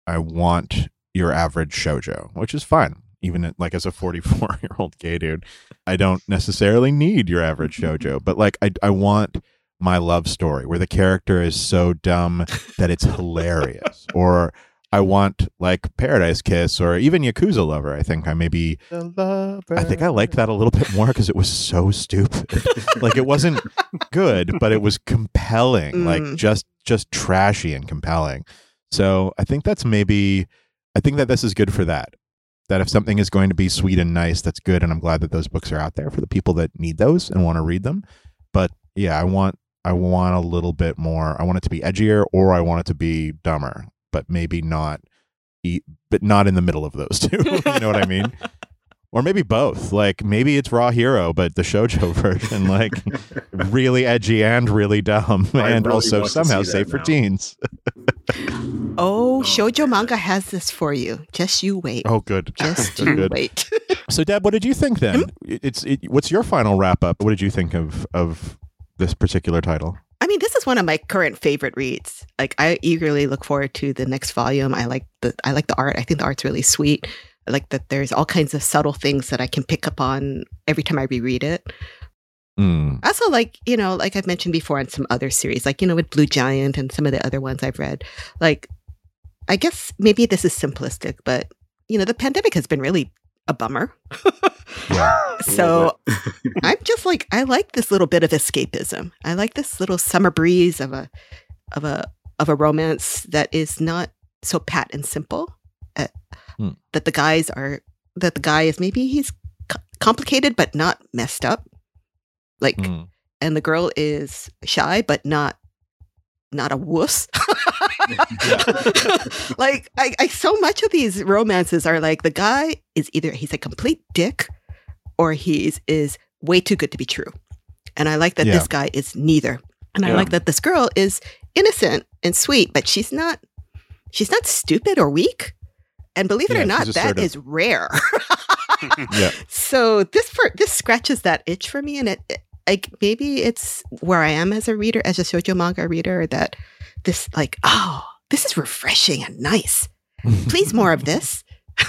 I want your average shojo, which is fine. Even like as a 44 year old gay dude, I don't necessarily need your average shojo, but like I, I want my love story where the character is so dumb that it's hilarious, or I want like Paradise Kiss, or even Yakuza Lover. I think I maybe I think I liked that a little bit more because it was so stupid. like it wasn't good, but it was compelling. Like Mm. just just trashy and compelling. So I think that's maybe I think that this is good for that. That if something is going to be sweet and nice, that's good, and I'm glad that those books are out there for the people that need those and want to read them. But yeah, I want I want a little bit more. I want it to be edgier, or I want it to be dumber, but maybe not. eat, But not in the middle of those two. you know what I mean? Or maybe both. Like maybe it's Raw Hero, but the shojo version, like really edgy and really dumb, I and really also somehow see that safe for teens. Oh, shoujo manga has this for you. Just you wait. Oh, good. Just you good. wait. So, Deb, what did you think then? Hmm? It's it, what's your final wrap up? What did you think of of this particular title? I mean, this is one of my current favorite reads. Like, I eagerly look forward to the next volume. I like the I like the art. I think the art's really sweet. I like that there's all kinds of subtle things that I can pick up on every time I reread it. Mm. Also like, you know, like I've mentioned before on some other series, like, you know, with Blue Giant and some of the other ones I've read. Like, I guess maybe this is simplistic, but, you know, the pandemic has been really a bummer. Yeah. so I'm just like, I like this little bit of escapism. I like this little summer breeze of a, of a, of a romance that is not so pat and simple. Uh, Hmm. That the guys are, that the guy is maybe he's c- complicated, but not messed up. Like, Mm. and the girl is shy but not not a wuss like I, I so much of these romances are like the guy is either he's a complete dick or he's is way too good to be true and i like that Yeah. this guy is neither and i like that this girl is innocent and sweet but she's not she's not stupid or weak and believe it Yeah, or not that is rare. Yeah. so this for this scratches that itch for me and it, it- like maybe it's where i am as a reader as a shoujo manga reader that this like oh this is refreshing and nice. Please more of this.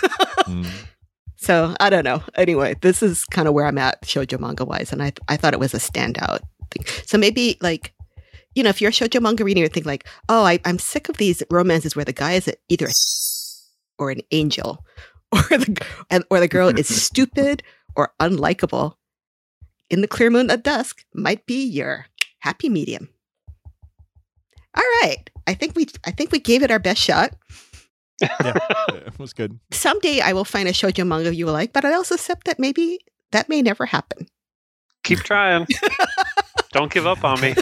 Mm. so i don't know. Anyway this is kind of where i'm at shoujo manga wise and i i thought it was a standout thing. So maybe like you know if you're a shoujo manga reader you think like oh I, i'm sick of these romances where the guy is either a or an angel or the and or the girl is stupid or unlikable in the clear moonlit dusk might be your happy medium all right i think we i think we gave it our best shot yeah, it was good. someday i will find a shoujo manga you will like but i also accept that maybe that may never happen Keep trying. Don't give up on me.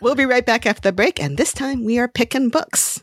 we'll be right back after the break and this time we are picking books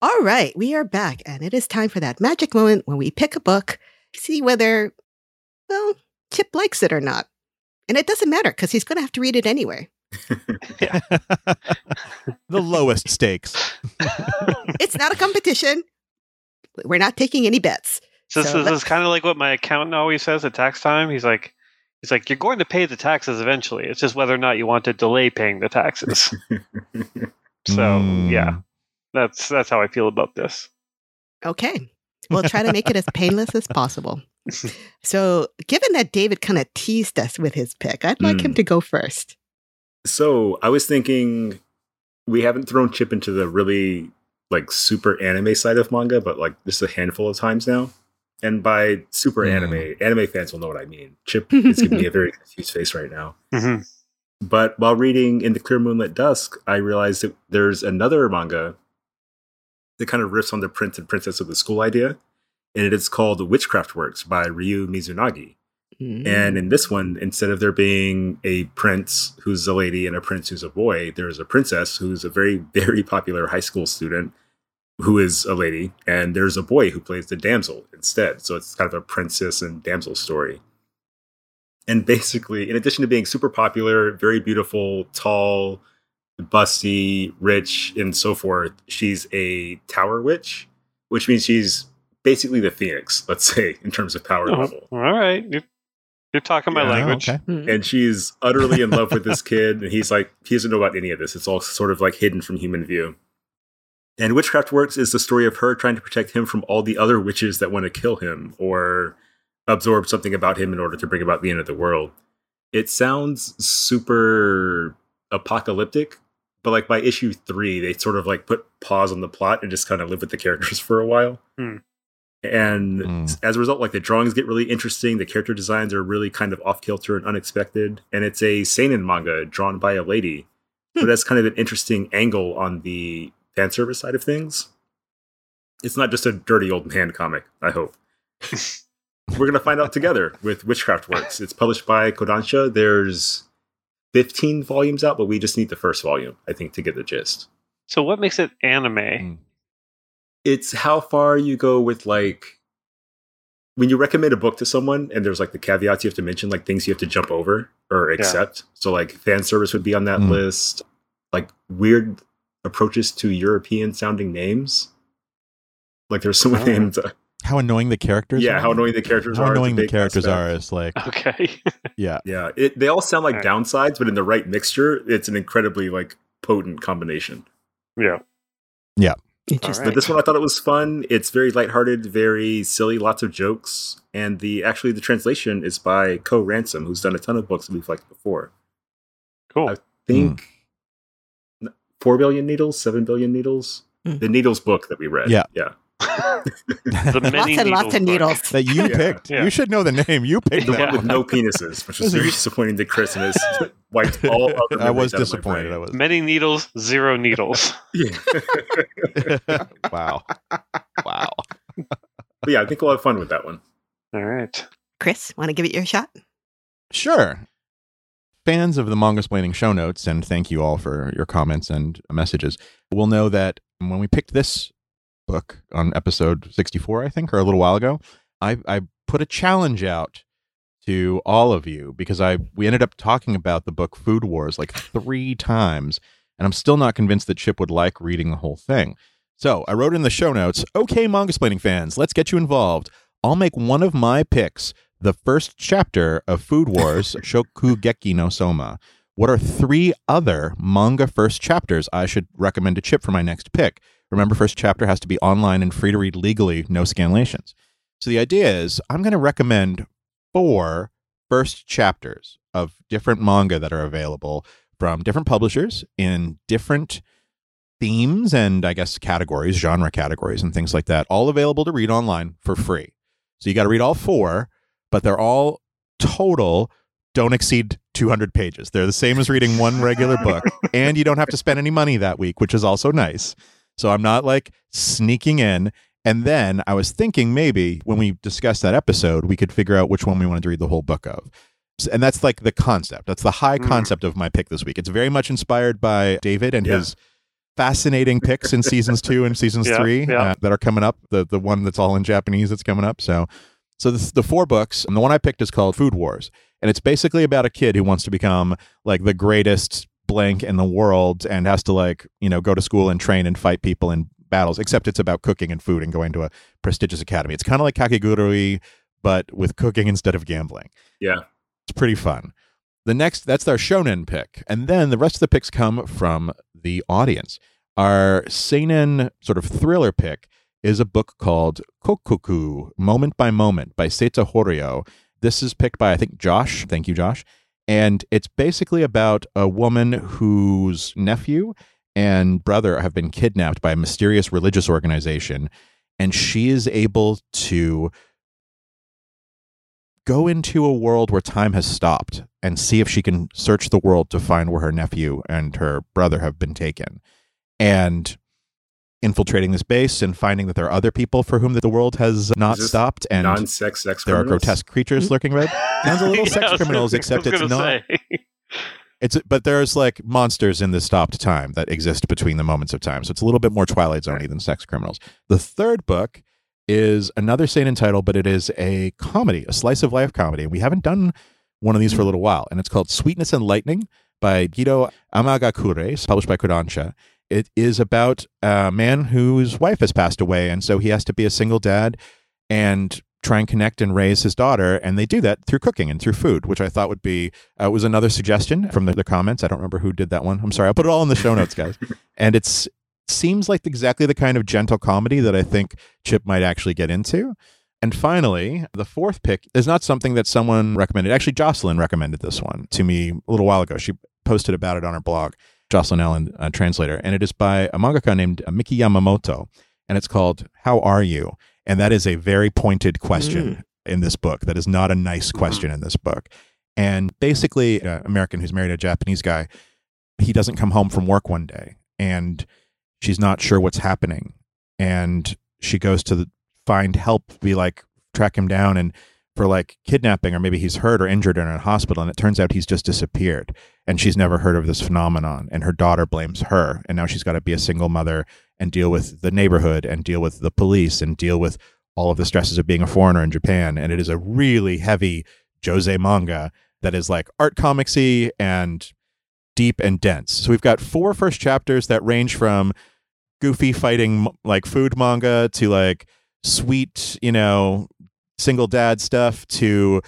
All right, we are back, and it is time for that magic moment when we pick a book, see whether, well, Chip likes it or not. And it doesn't matter because he's going to have to read it anyway. the lowest stakes. it's not a competition. We're not taking any bets. So, so this is kind of like what my accountant always says at tax time. He's like, he's like, you're going to pay the taxes eventually. It's just whether or not you want to delay paying the taxes. so mm. yeah, that's that's how I feel about this. Okay. We'll try to make it as painless as possible. So, given that David kind of teased us with his pick, I'd like mm. him to go first. So, I was thinking we haven't thrown Chip into the really like super anime side of manga, but like just a handful of times now. And by super mm. anime, anime fans will know what I mean. Chip is giving me a very confused face right now. Mm-hmm. But while reading In the Clear Moonlit Dusk, I realized that there's another manga that kind of riffs on the prince and princess of the school idea. And it is called Witchcraft Works by Ryu Mizunagi. Mm. And in this one, instead of there being a prince who's a lady and a prince who's a boy, there's a princess who's a very, very popular high school student who is a lady, and there's a boy who plays the damsel instead. So it's kind of a princess and damsel story. And basically, in addition to being super popular, very beautiful, tall, busty, rich, and so forth. She's a tower witch, which means she's basically the phoenix, let's say, in terms of power oh, level. All right. You're, you're talking my yeah, language. Okay. Hmm. And she's utterly in love with this kid. And he's like, he doesn't know about any of this. It's all sort of like hidden from human view. And Witchcraft Works is the story of her trying to protect him from all the other witches that want to kill him or absorb something about him in order to bring about the end of the world. It sounds super apocalyptic, but like by issue three, they sort of like put pause on the plot and just kind of live with the characters for a while. Hmm. And mm. as a result, like the drawings get really interesting. The character designs are really kind of off kilter and unexpected. And it's a seinen manga drawn by a lady. Hmm. So that's kind of an interesting angle on the fan service side of things. It's not just a dirty old man comic, I hope. We're going to find out together with Witchcraft Works. It's published by Kodansha. There's 15 volumes out, but we just need the first volume, I think, to get the gist. So, what makes it anime? Hmm. It's how far you go with like when you recommend a book to someone and there's like the caveats you have to mention, like things you have to jump over or accept. Yeah. So, like fan service would be on that mm. list, like weird approaches to European sounding names. Like there's someone oh. named uh, how annoying the characters yeah are? how annoying the characters are. how are annoying the characters aspect. are is like okay yeah yeah it, they all sound like all downsides but in the right mixture it's an incredibly like potent combination yeah yeah Right. But this one I thought it was fun. It's very lighthearted, very silly, lots of jokes. And the actually the translation is by Ko Ransom, who's done a ton of books that we've liked before. Cool. I think mm. four billion needles, seven billion needles. Mm. The needles book that we read. Yeah. Yeah the lots and lots of needles that you yeah. picked. Yeah. You should know the name. You picked the one with no penises, which was very disappointing to Chris and his wiped all other. I was disappointed. I was many needles, zero needles. Yeah. wow. Wow. But yeah, I think we'll have fun with that one. All right. Chris, want to give it your shot? Sure. Fans of the Mangasplaining show notes, and thank you all for your comments and messages, will know that when we picked this book on episode 64, I think, or a little while ago, I, I put a challenge out to all of you because I we ended up talking about the book Food Wars like three times, and I'm still not convinced that Chip would like reading the whole thing. So I wrote in the show notes, okay, Mangasplaining fans, let's get you involved. I'll make one of my picks the first chapter of Food Wars, Shokugeki no Soma. What are three other manga first chapters I should recommend to Chip for my next pick? Remember, first chapter has to be online and free to read legally, no scanlations. So the idea is I'm going to recommend four first chapters of different manga that are available from different publishers in different themes and I guess categories, genre categories, and things like that, all available to read online for free. So you got to read all four, but they're all total don't exceed 200 pages. They're the same as reading one regular book, and you don't have to spend any money that week, which is also nice. So I'm not like sneaking in. And then I was thinking maybe when we discuss that episode, we could figure out which one we wanted to read the whole book of. And that's like the concept. That's the high mm. concept of my pick this week. It's very much inspired by David and yeah. his fascinating picks in seasons two and seasons yeah, three yeah. Uh, that are coming up. The the one that's all in Japanese that's coming up. So, so the, the four books, and the one I picked is called Food Wars, and it's basically about a kid who wants to become like the greatest blank in the world and has to like you know go to school and train and fight people in battles. Except it's about cooking and food and going to a prestigious academy. It's kind of like Kakegurui but with cooking instead of gambling. Yeah, it's pretty fun. The next, that's our shonen pick. And then the rest of the picks come from the audience. Our seinen sort of thriller pick is a book called Kokkoku, Moment by Moment by Seita Horio. This is picked by, I think, Josh. Thank you, Josh. And it's basically about a woman whose nephew and brother have been kidnapped by a mysterious religious organization. And she is able to go into a world where time has stopped and see if she can search the world to find where her nephew and her brother have been taken. And infiltrating this base and finding that there are other people for whom the world has not stopped and non-sex sex there are grotesque creatures mm-hmm. lurking around. Sounds a little yeah, sex criminals, except it's not. It's but there's like monsters in the stopped time that exist between the moments of time, so it's a little bit more Twilight Zoney than sex criminals. The third book is another seinen title, but it is a comedy, a slice of life comedy. We haven't done one of these for a little while, and it's called Sweetness and Lightning by Hiro Amagakure, published by Kodansha. It is about a man whose wife has passed away, and so he has to be a single dad and try and connect and raise his daughter, and they do that through cooking and through food, which I thought would be uh, was another suggestion from the, the comments. I don't remember who did that one. I'm sorry. I'll put it all in the show notes, guys. and it's seems like exactly the kind of gentle comedy that I think Chip might actually get into. And finally, the fourth pick is not something that someone recommended. Actually, Jocelyn recommended this one to me a little while ago. She posted about it on her blog, Jocelyn Allen, uh, translator, and it is by a mangaka named Miki Yamamoto, and it's called "How Are You?" And that is a very pointed question mm. in this book. That is not a nice question in this book. And basically, an American who's married a Japanese guy, he doesn't come home from work one day, and she's not sure what's happening and she goes to the, find help be like track him down and for like kidnapping or maybe he's hurt or injured in a hospital and it turns out he's just disappeared and she's never heard of this phenomenon and her daughter blames her and now she's got to be a single mother and deal with the neighborhood and deal with the police and deal with all of the stresses of being a foreigner in Japan and it is a really heavy josei manga that is like art comicsy and deep and dense. So we've got four first chapters that range from goofy fighting like food manga to like sweet, you know, single dad stuff to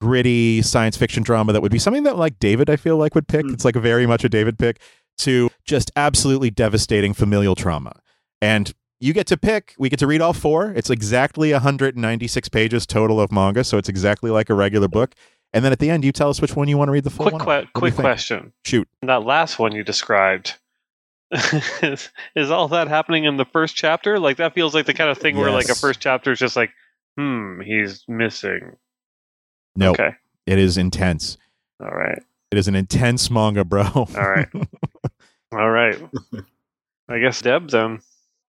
gritty science fiction drama that would be something that like David I feel like would pick. Mm. It's like very much a David pick to just absolutely devastating familial trauma. And you get to pick. We get to read all four. It's exactly 196 pages total of manga, so it's exactly like a regular book. And then at the end, you tell us which one you want to read the full quick quick question. Shoot. That last one you described. is, is all that happening in the first chapter? Like that feels like the kind of thing yes. where like a first chapter is just like, hmm, he's missing. No, nope. okay, it is intense. All right, it is an intense manga, bro. all right, all right. I guess Deb then.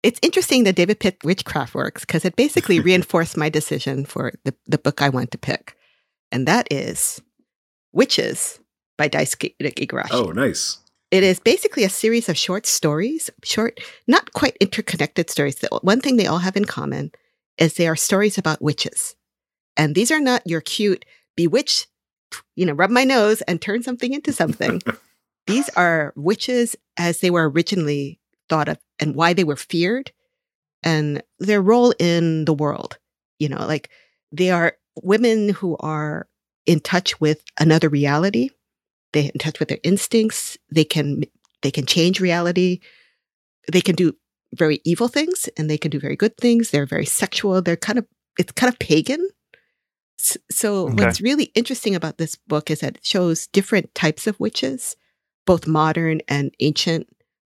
It's interesting that David picked Witchcraft Works because it basically reinforced my decision for the, the book I want to pick and that is Witches by Daisuke Igarashi. Oh, nice. It is basically a series of short stories, short, not quite interconnected stories. The one thing they all have in common is they are stories about witches. And these are not your cute, bewitched, you know, rub my nose and turn something into something. these are witches as they were originally thought of and why they were feared and their role in the world. You know, like they are women who are in touch with another reality, they're in touch with their instincts, they can they can change reality, they can do very evil things and they can do very good things. They're very sexual. They're kind of it's kind of pagan. So, okay. what's really interesting about this book is that it shows different types of witches, both modern and ancient.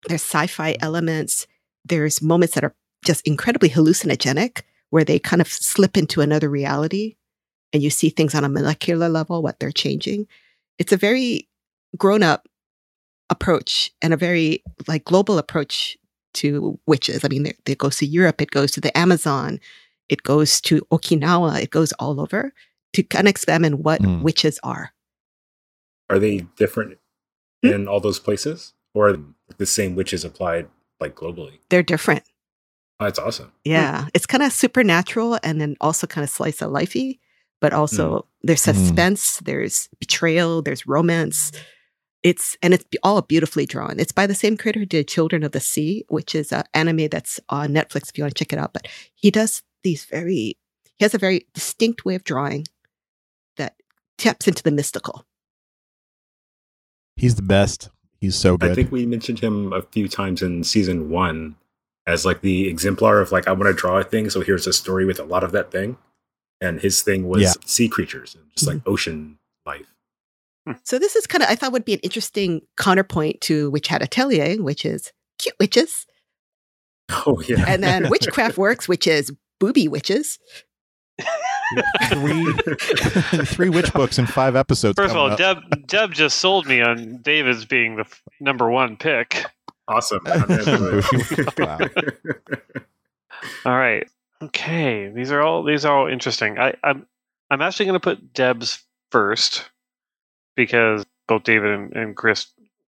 There's sci fi elements. There's moments that are just incredibly hallucinogenic, where they kind of slip into another reality and you see things on a molecular level, what they're changing. It's a very grown up approach and a very like global approach to witches. I mean, it goes to Europe, it goes to the Amazon, it goes to Okinawa, it goes all over to kind of examine what mm. witches are. Are they different hmm? in all those places, or are the same witches applied like globally? They're different. Oh, that's awesome. Yeah, mm. it's kind of supernatural and then also kind of slice of lifey, but also mm. there's hmm. suspense, there's betrayal, there's romance. It's and it's all beautifully drawn. It's by the same creator who did Children of the Sea, which is an anime that's on Netflix if you want to check it out. But he does these very he has a very distinct way of drawing that taps into the mystical. He's the best. He's so good. I think we mentioned him a few times in season one as like the exemplar of like I want to draw a thing, so here's a story with a lot of that thing. And his thing was yeah. sea creatures and just like mm-hmm. ocean life. So this is kind of I thought would be an interesting counterpoint to Witch Hat Atelier, which is cute witches. Oh yeah. And then Witchcraft Works, which is booby witches. three three witch books in five episodes. First of all, up. Deb Deb just sold me on David's being the f- number one pick. Awesome. wow. All right. Okay. These are all these are all interesting. I, I'm I'm actually going to put Deb's first because both David and, and Chris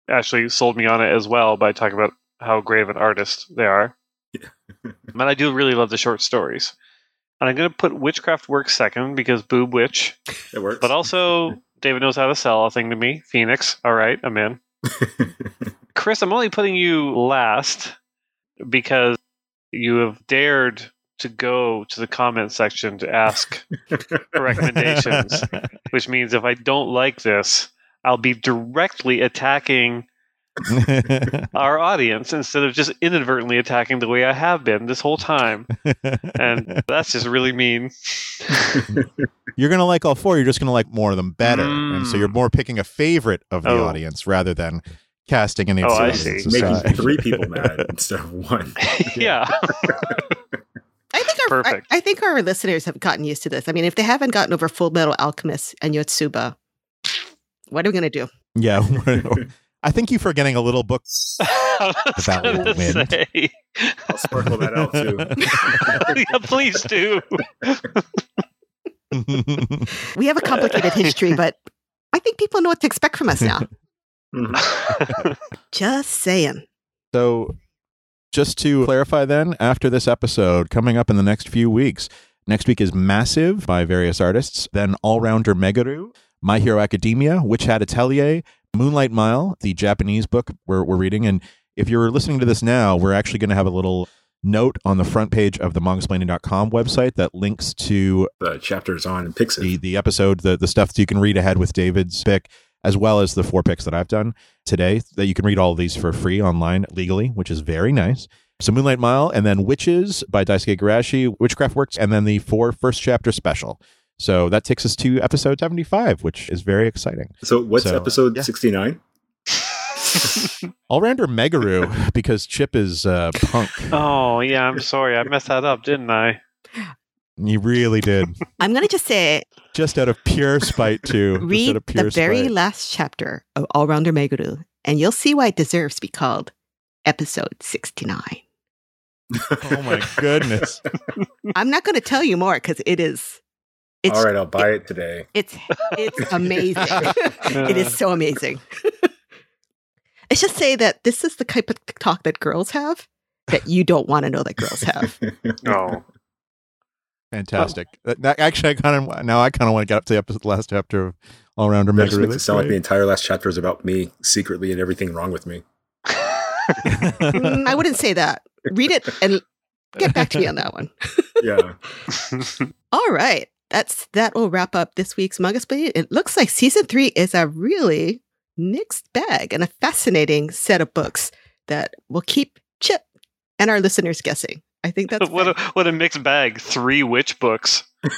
actually sold me on it as well by talking about how great of an artist they are. Yeah. but I do really love the short stories. And I'm going to put Witchcraft Works second because Boob Witch. It works. But also, David knows how to sell a thing to me. Phoenix. All right, I'm in. Chris, I'm only putting you last because you have dared to go to the comment section to ask for recommendations, which means if I don't like this, I'll be directly attacking our audience instead of just inadvertently attacking the way I have been this whole time. and that's just really mean. you're going to like all four. You're just going to like more of them better. Mm. And so you're mm. more picking a favorite of the oh. audience rather than casting any. Oh, I see. Making three people mad instead of one. yeah. I think our I, I, think our listeners have gotten used to this. I mean, if they haven't gotten over Full Metal Alchemist and Yotsuba, what are we going to do? Yeah, I think you're forgetting a little book about wind. Say. I'll sparkle that out too. yeah, please do. we have a complicated history, but I think people know what to expect from us now. Mm-hmm. just saying. So, just to clarify, then, after this episode, coming up in the next few weeks, next week is Massive by various artists, then All Rounder Meguru, My Hero Academia, Witch Hat Atelier, Moonlight Mile, the Japanese book we're, we're reading. And if you're listening to this now, we're actually going to have a little note on the front page of the mangasplaining.com website that links to the chapters on Pixiv. The, the episode, the, the stuff that you can read ahead with David's pick, as well as the four picks that I've done today. That you can read all of these for free online legally, which is very nice. So Moonlight Mile, and then Witches by Daisuke Igarashi, Witchcraft Works, and then the four first chapter special. So that takes us to episode 75, which is very exciting. So what's so, episode yeah. 69? All rounder Meguru because Chip is uh, punk. Oh yeah, I'm sorry, I messed that up, didn't I? You really did. I'm gonna just say, just out of pure spite, too. Read the very spite. last chapter of All Rounder Meguru, and you'll see why it deserves to be called episode 69. oh my goodness! I'm not going to tell you more because it is it's, All right, I'll buy it, it today. It's it's amazing. it is so amazing. Let's just say that this is the type of talk that girls have that you don't want to know that girls have. no. Fantastic. Oh. That, actually, I kind of now I kind of want to get up to the episode, last chapter of All Rounder Mega. Makes it sound like the entire last chapter is about me secretly and everything wrong with me. mm, I wouldn't say that. Read it and get back to me on that one. yeah. All right that's that will wrap up this week's Manga Split. It looks like season three is a really mixed bag and a fascinating set of books that will keep Chip and our listeners guessing I think that's what a, what a mixed bag. Three witch books.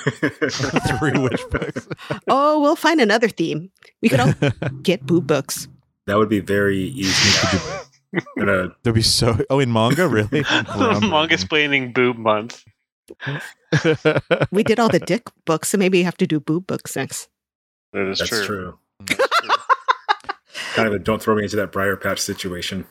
Three witch books. oh, we'll find another theme. We could all get boob books. That would be very easy. That'd be so. Oh, in manga, really? mangasplaining boob month. we did all the dick books, so maybe you have to do boob books next. That is That's true. true. kind of a don't throw me into that briar patch situation.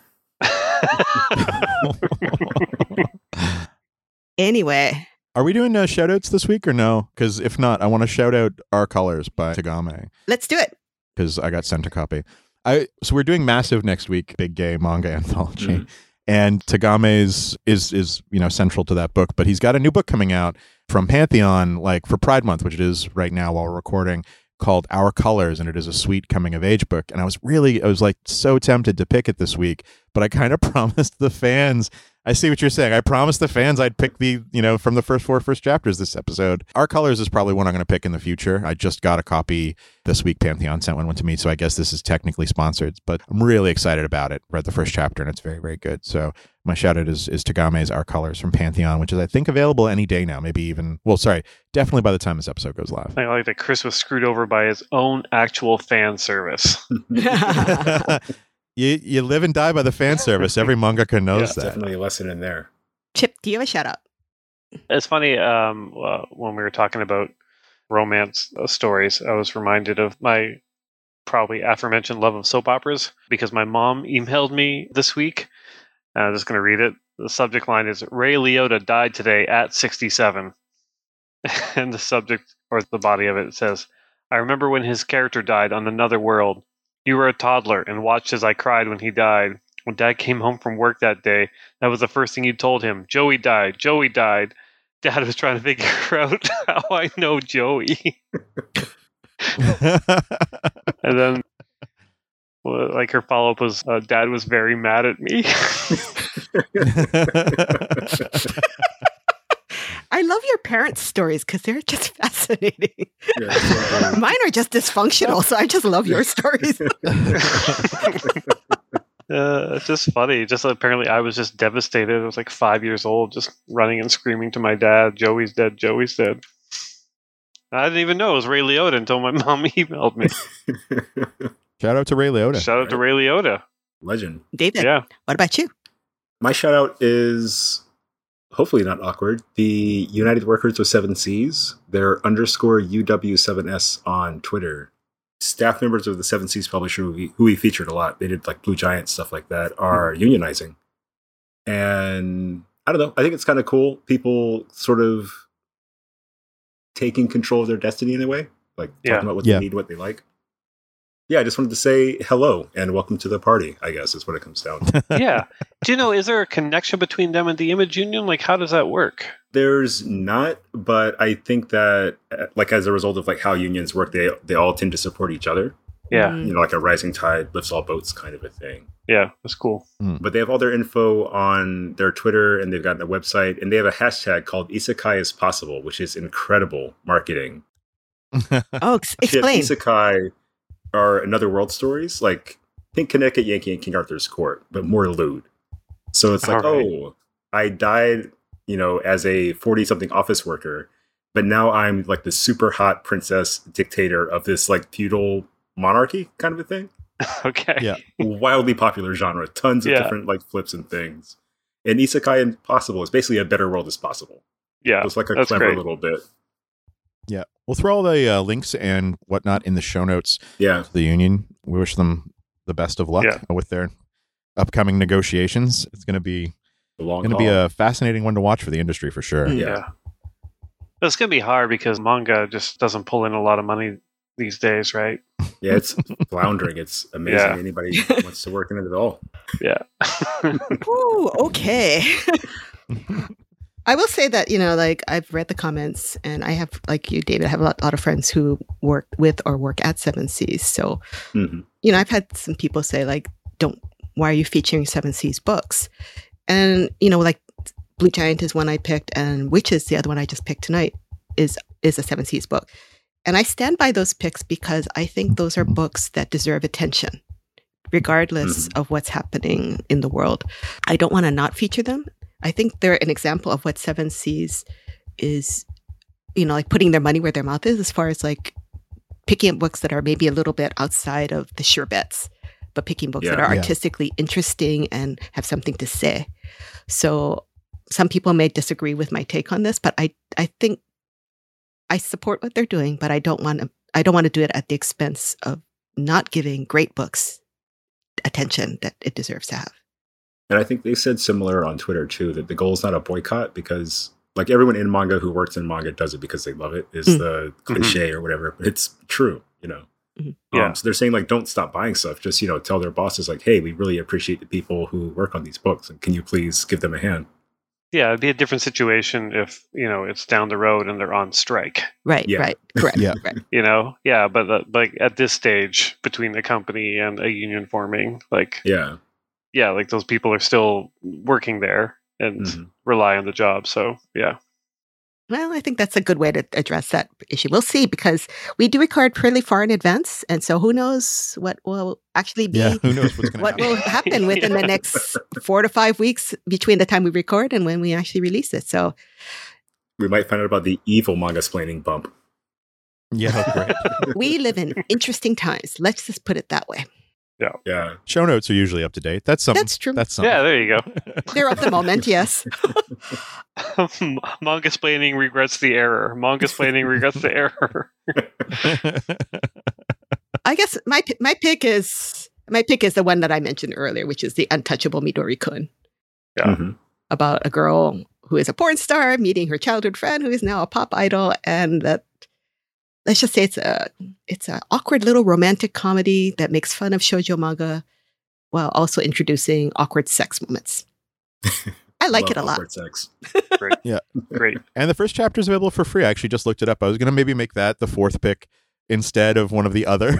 Anyway, are we doing uh, shout outs this week or no? Because if not, I want to shout out Our Colors by Tagame. Let's do it. Because I got sent a copy. I so we're doing massive next week, big gay manga anthology. Mm-hmm. And Tagame's is is you know central to that book, but he's got a new book coming out from Pantheon, like for Pride Month, which it is right now while we're recording, called Our Colors, and it is a sweet coming of age book. And I was really, I was like so tempted to pick it this week, but I kind of promised the fans. I see what you're saying. I promised the fans I'd pick the, you know, from the first four first chapters this episode. Our Colors is probably one I'm going to pick in the future. I just got a copy this week. Pantheon sent one, one to me, so I guess this is technically sponsored, but I'm really excited about it. Read the first chapter and it's very, very good. So my shout out is, is Tagame's Our Colors from Pantheon, which is, I think, available any day now. Maybe even, well, sorry, definitely by the time this episode goes live. I like that Chris was screwed over by his own actual fan service. you you live and die by the fan service. Every mangaka knows yeah, that. Definitely a lesson in there. Chip, do you have a shout out? It's funny um, uh, when we were talking about romance uh, stories. I was reminded of my probably aforementioned love of soap operas because my mom emailed me this week. I'm just going to read it. The subject line is Ray Liotta died today at 67. and the subject or the body of it says, I remember when his character died on another world. You were a toddler and watched as I cried when he died. When Dad came home from work that day, that was the first thing you told him. Joey died. Joey died. Dad was trying to figure out how I know Joey. and then, like her follow up was, uh, Dad was very mad at me. I love your parents' stories because they're just fascinating. Yeah, Mine are just dysfunctional, so I just love your stories. Uh, it's just funny. Just apparently, I was just devastated. I was like five years old, just running and screaming to my dad, "Joey's dead! Joey's dead!" I didn't even know it was Ray Liotta until my mom emailed me. Shout out to Ray Liotta. Shout out to Ray Liotta. Legend. David. Yeah. What about you? My shout out is hopefully not awkward. The United Workers with Seven Seas, their underscore UW7S on Twitter. Staff members of the Seven Seas publisher, who we, who we featured a lot, they did like Blue Giant stuff like that, are mm-hmm. unionizing. And I don't know, I think it's kind of cool. People sort of taking control of their destiny in a way, like yeah. talking about what yeah. they need, what they like yeah, I just wanted to say hello and welcome to the party, I guess is what it comes down to. yeah. Do you know, is there a connection between them and the Image Union? Like, how does that work? There's not, but I think that, like, as a result of like how unions work, they they all tend to support each other. Yeah. You know, like a rising tide lifts all boats kind of a thing. Yeah, that's cool. Mm. But they have all their info on their Twitter and they've got a website and they have a hashtag called Isekai is possible, which is incredible marketing. oh, explain. Isekai are another world stories like think Connecticut Yankee and King Arthur's Court, but more lewd. So it's like, right. oh, I died, you know, as a 40 something office worker, but now I'm like the super hot princess dictator of this like feudal monarchy kind of a thing. okay. Yeah. Wildly popular genre. Tons of yeah. different like flips and things. And Isekai Impossible is basically a better world as possible. Yeah. So it's like a clever great. little bit. Yeah. We'll throw all the uh, links and whatnot in the show notes. Yeah. to the union. We wish them the best of luck yeah. with their upcoming negotiations. It's going to be going to be a fascinating one to watch for the industry for sure. Yeah. yeah. It's going to be hard because manga just doesn't pull in a lot of money these days, right? Yeah, it's floundering. It's amazing. Yeah. Anybody wants to work in it at all. Yeah. Ooh, okay. I will say that, you know, like I've read the comments and I have, like you, David, I have a lot, lot of friends who work with or work at Seven Seas. So, mm-hmm. you know, I've had some people say, like, don't, why are you featuring Seven Seas books? And, you know, like Blue Giant is one I picked and Witches, the other one I just picked tonight, is is a Seven Seas book. And I stand by those picks because I think those are books that deserve attention, regardless mm-hmm. of what's happening in the world. I don't want to not feature them I think they're an example of what Seven Seas is, you know, like putting their money where their mouth is as far as like picking up books that are maybe a little bit outside of the sure bets, but picking books Yeah. that are Yeah. artistically interesting and have something to say. So some people may disagree with my take on this, but I I think I support what they're doing, but I don't want to I don't want to do it at the expense of not giving great books attention that it deserves to have. And I think they said similar on Twitter too that the goal is not a boycott because like everyone in manga who works in manga does it because they love it is Mm. the cliche or whatever. But it's true, you know. Mhm. Yeah. Um, so they're saying like don't stop buying stuff. Just you know tell their bosses like, hey, we really appreciate the people who work on these books, and can you please give them a hand? Yeah, it'd be a different situation if you know it's down the road and they're on strike. Right, Yeah. right, correct. Yeah. right. You know, yeah, but uh, like at this stage between the company and a union forming, like Yeah. Yeah, like those people are still working there and Mhm. rely on the job. So yeah, Well, I think that's a good way to address that issue. We'll see because we do record pretty far in advance, and so who knows what will actually be Yeah, who knows what's going to what happen? will happen within the next four to five weeks between the time we record and when we actually release it. So We might find out about the evil mangasplaining bump. Yeah, that's we live in interesting times. Let's just put it that way. Yeah. Show notes are usually up to date. That's something. That's true. That's something. yeah, there you go. They're of the moment, yes. go. Mangasplaining regrets the error. Mangasplaining regrets the error. I guess my my pick is my pick is the one that I mentioned earlier, which is the untouchable Midori-kun. Yeah. Mhm. about a girl who is a porn star meeting her childhood friend who is now a pop idol and that let's just say it's a it's an awkward little romantic comedy that makes fun of shoujo manga while also introducing awkward sex moments. I like Love it a lot. awkward Sex. Great. And the first chapter is available for free. I actually just looked it up. I was going to maybe make that the fourth pick instead of one of the other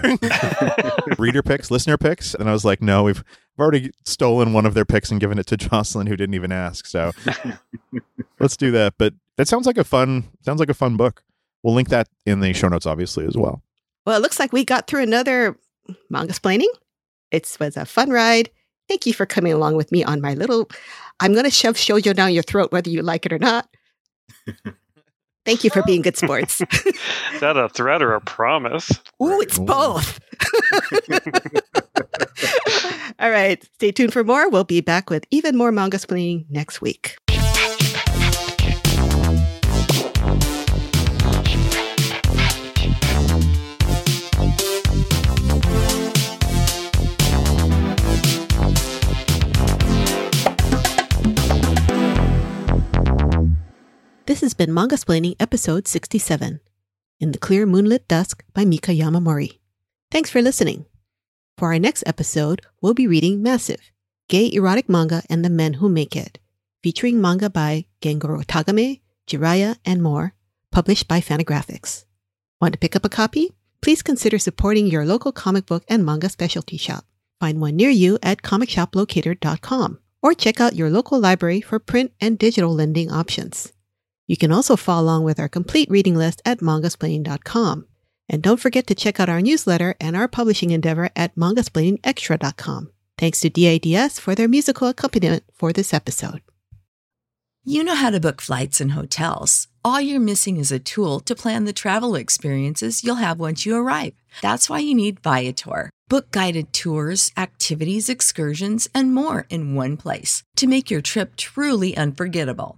reader picks, listener picks. And I was like, no, we've, we've already stolen one of their picks and given it to Jocelyn, who didn't even ask. So let's do that. But that sounds like a fun sounds like a fun book. We'll link that in the show notes, obviously, as well. Well, it looks like we got through another mangasplaining. It was a fun ride. Thank you for coming along with me on my little I'm going to shove shoujo down your throat whether you like it or not. Thank you for being good sports. Is that a threat or a promise? Ooh, it's Ooh. both. All right. Stay tuned for more. We'll be back with even more mangasplaining next week. This has been Mangasplaining episode 67 In the Clear Moonlit Dusk by Mika Yamamori. Thanks for listening. For our next episode, we'll be reading Massive Gay Erotic Manga and the Men Who Make It, featuring manga by Gengoro Tagame, Jiraiya, and more, published by Fantagraphics. Want to pick up a copy? Please consider supporting your local comic book and manga specialty shop. Find one near you at comicshoplocator.com or check out your local library for print and digital lending options. You can also follow along with our complete reading list at mangasplaining.com. And don't forget to check out our newsletter and our publishing endeavor at mangasplainingextra.com. Thanks to DADS for their musical accompaniment for this episode. You know how to book flights and hotels. All you're missing is a tool to plan the travel experiences you'll have once you arrive. That's why you need Viator. Book guided tours, activities, excursions, and more in one place to make your trip truly unforgettable.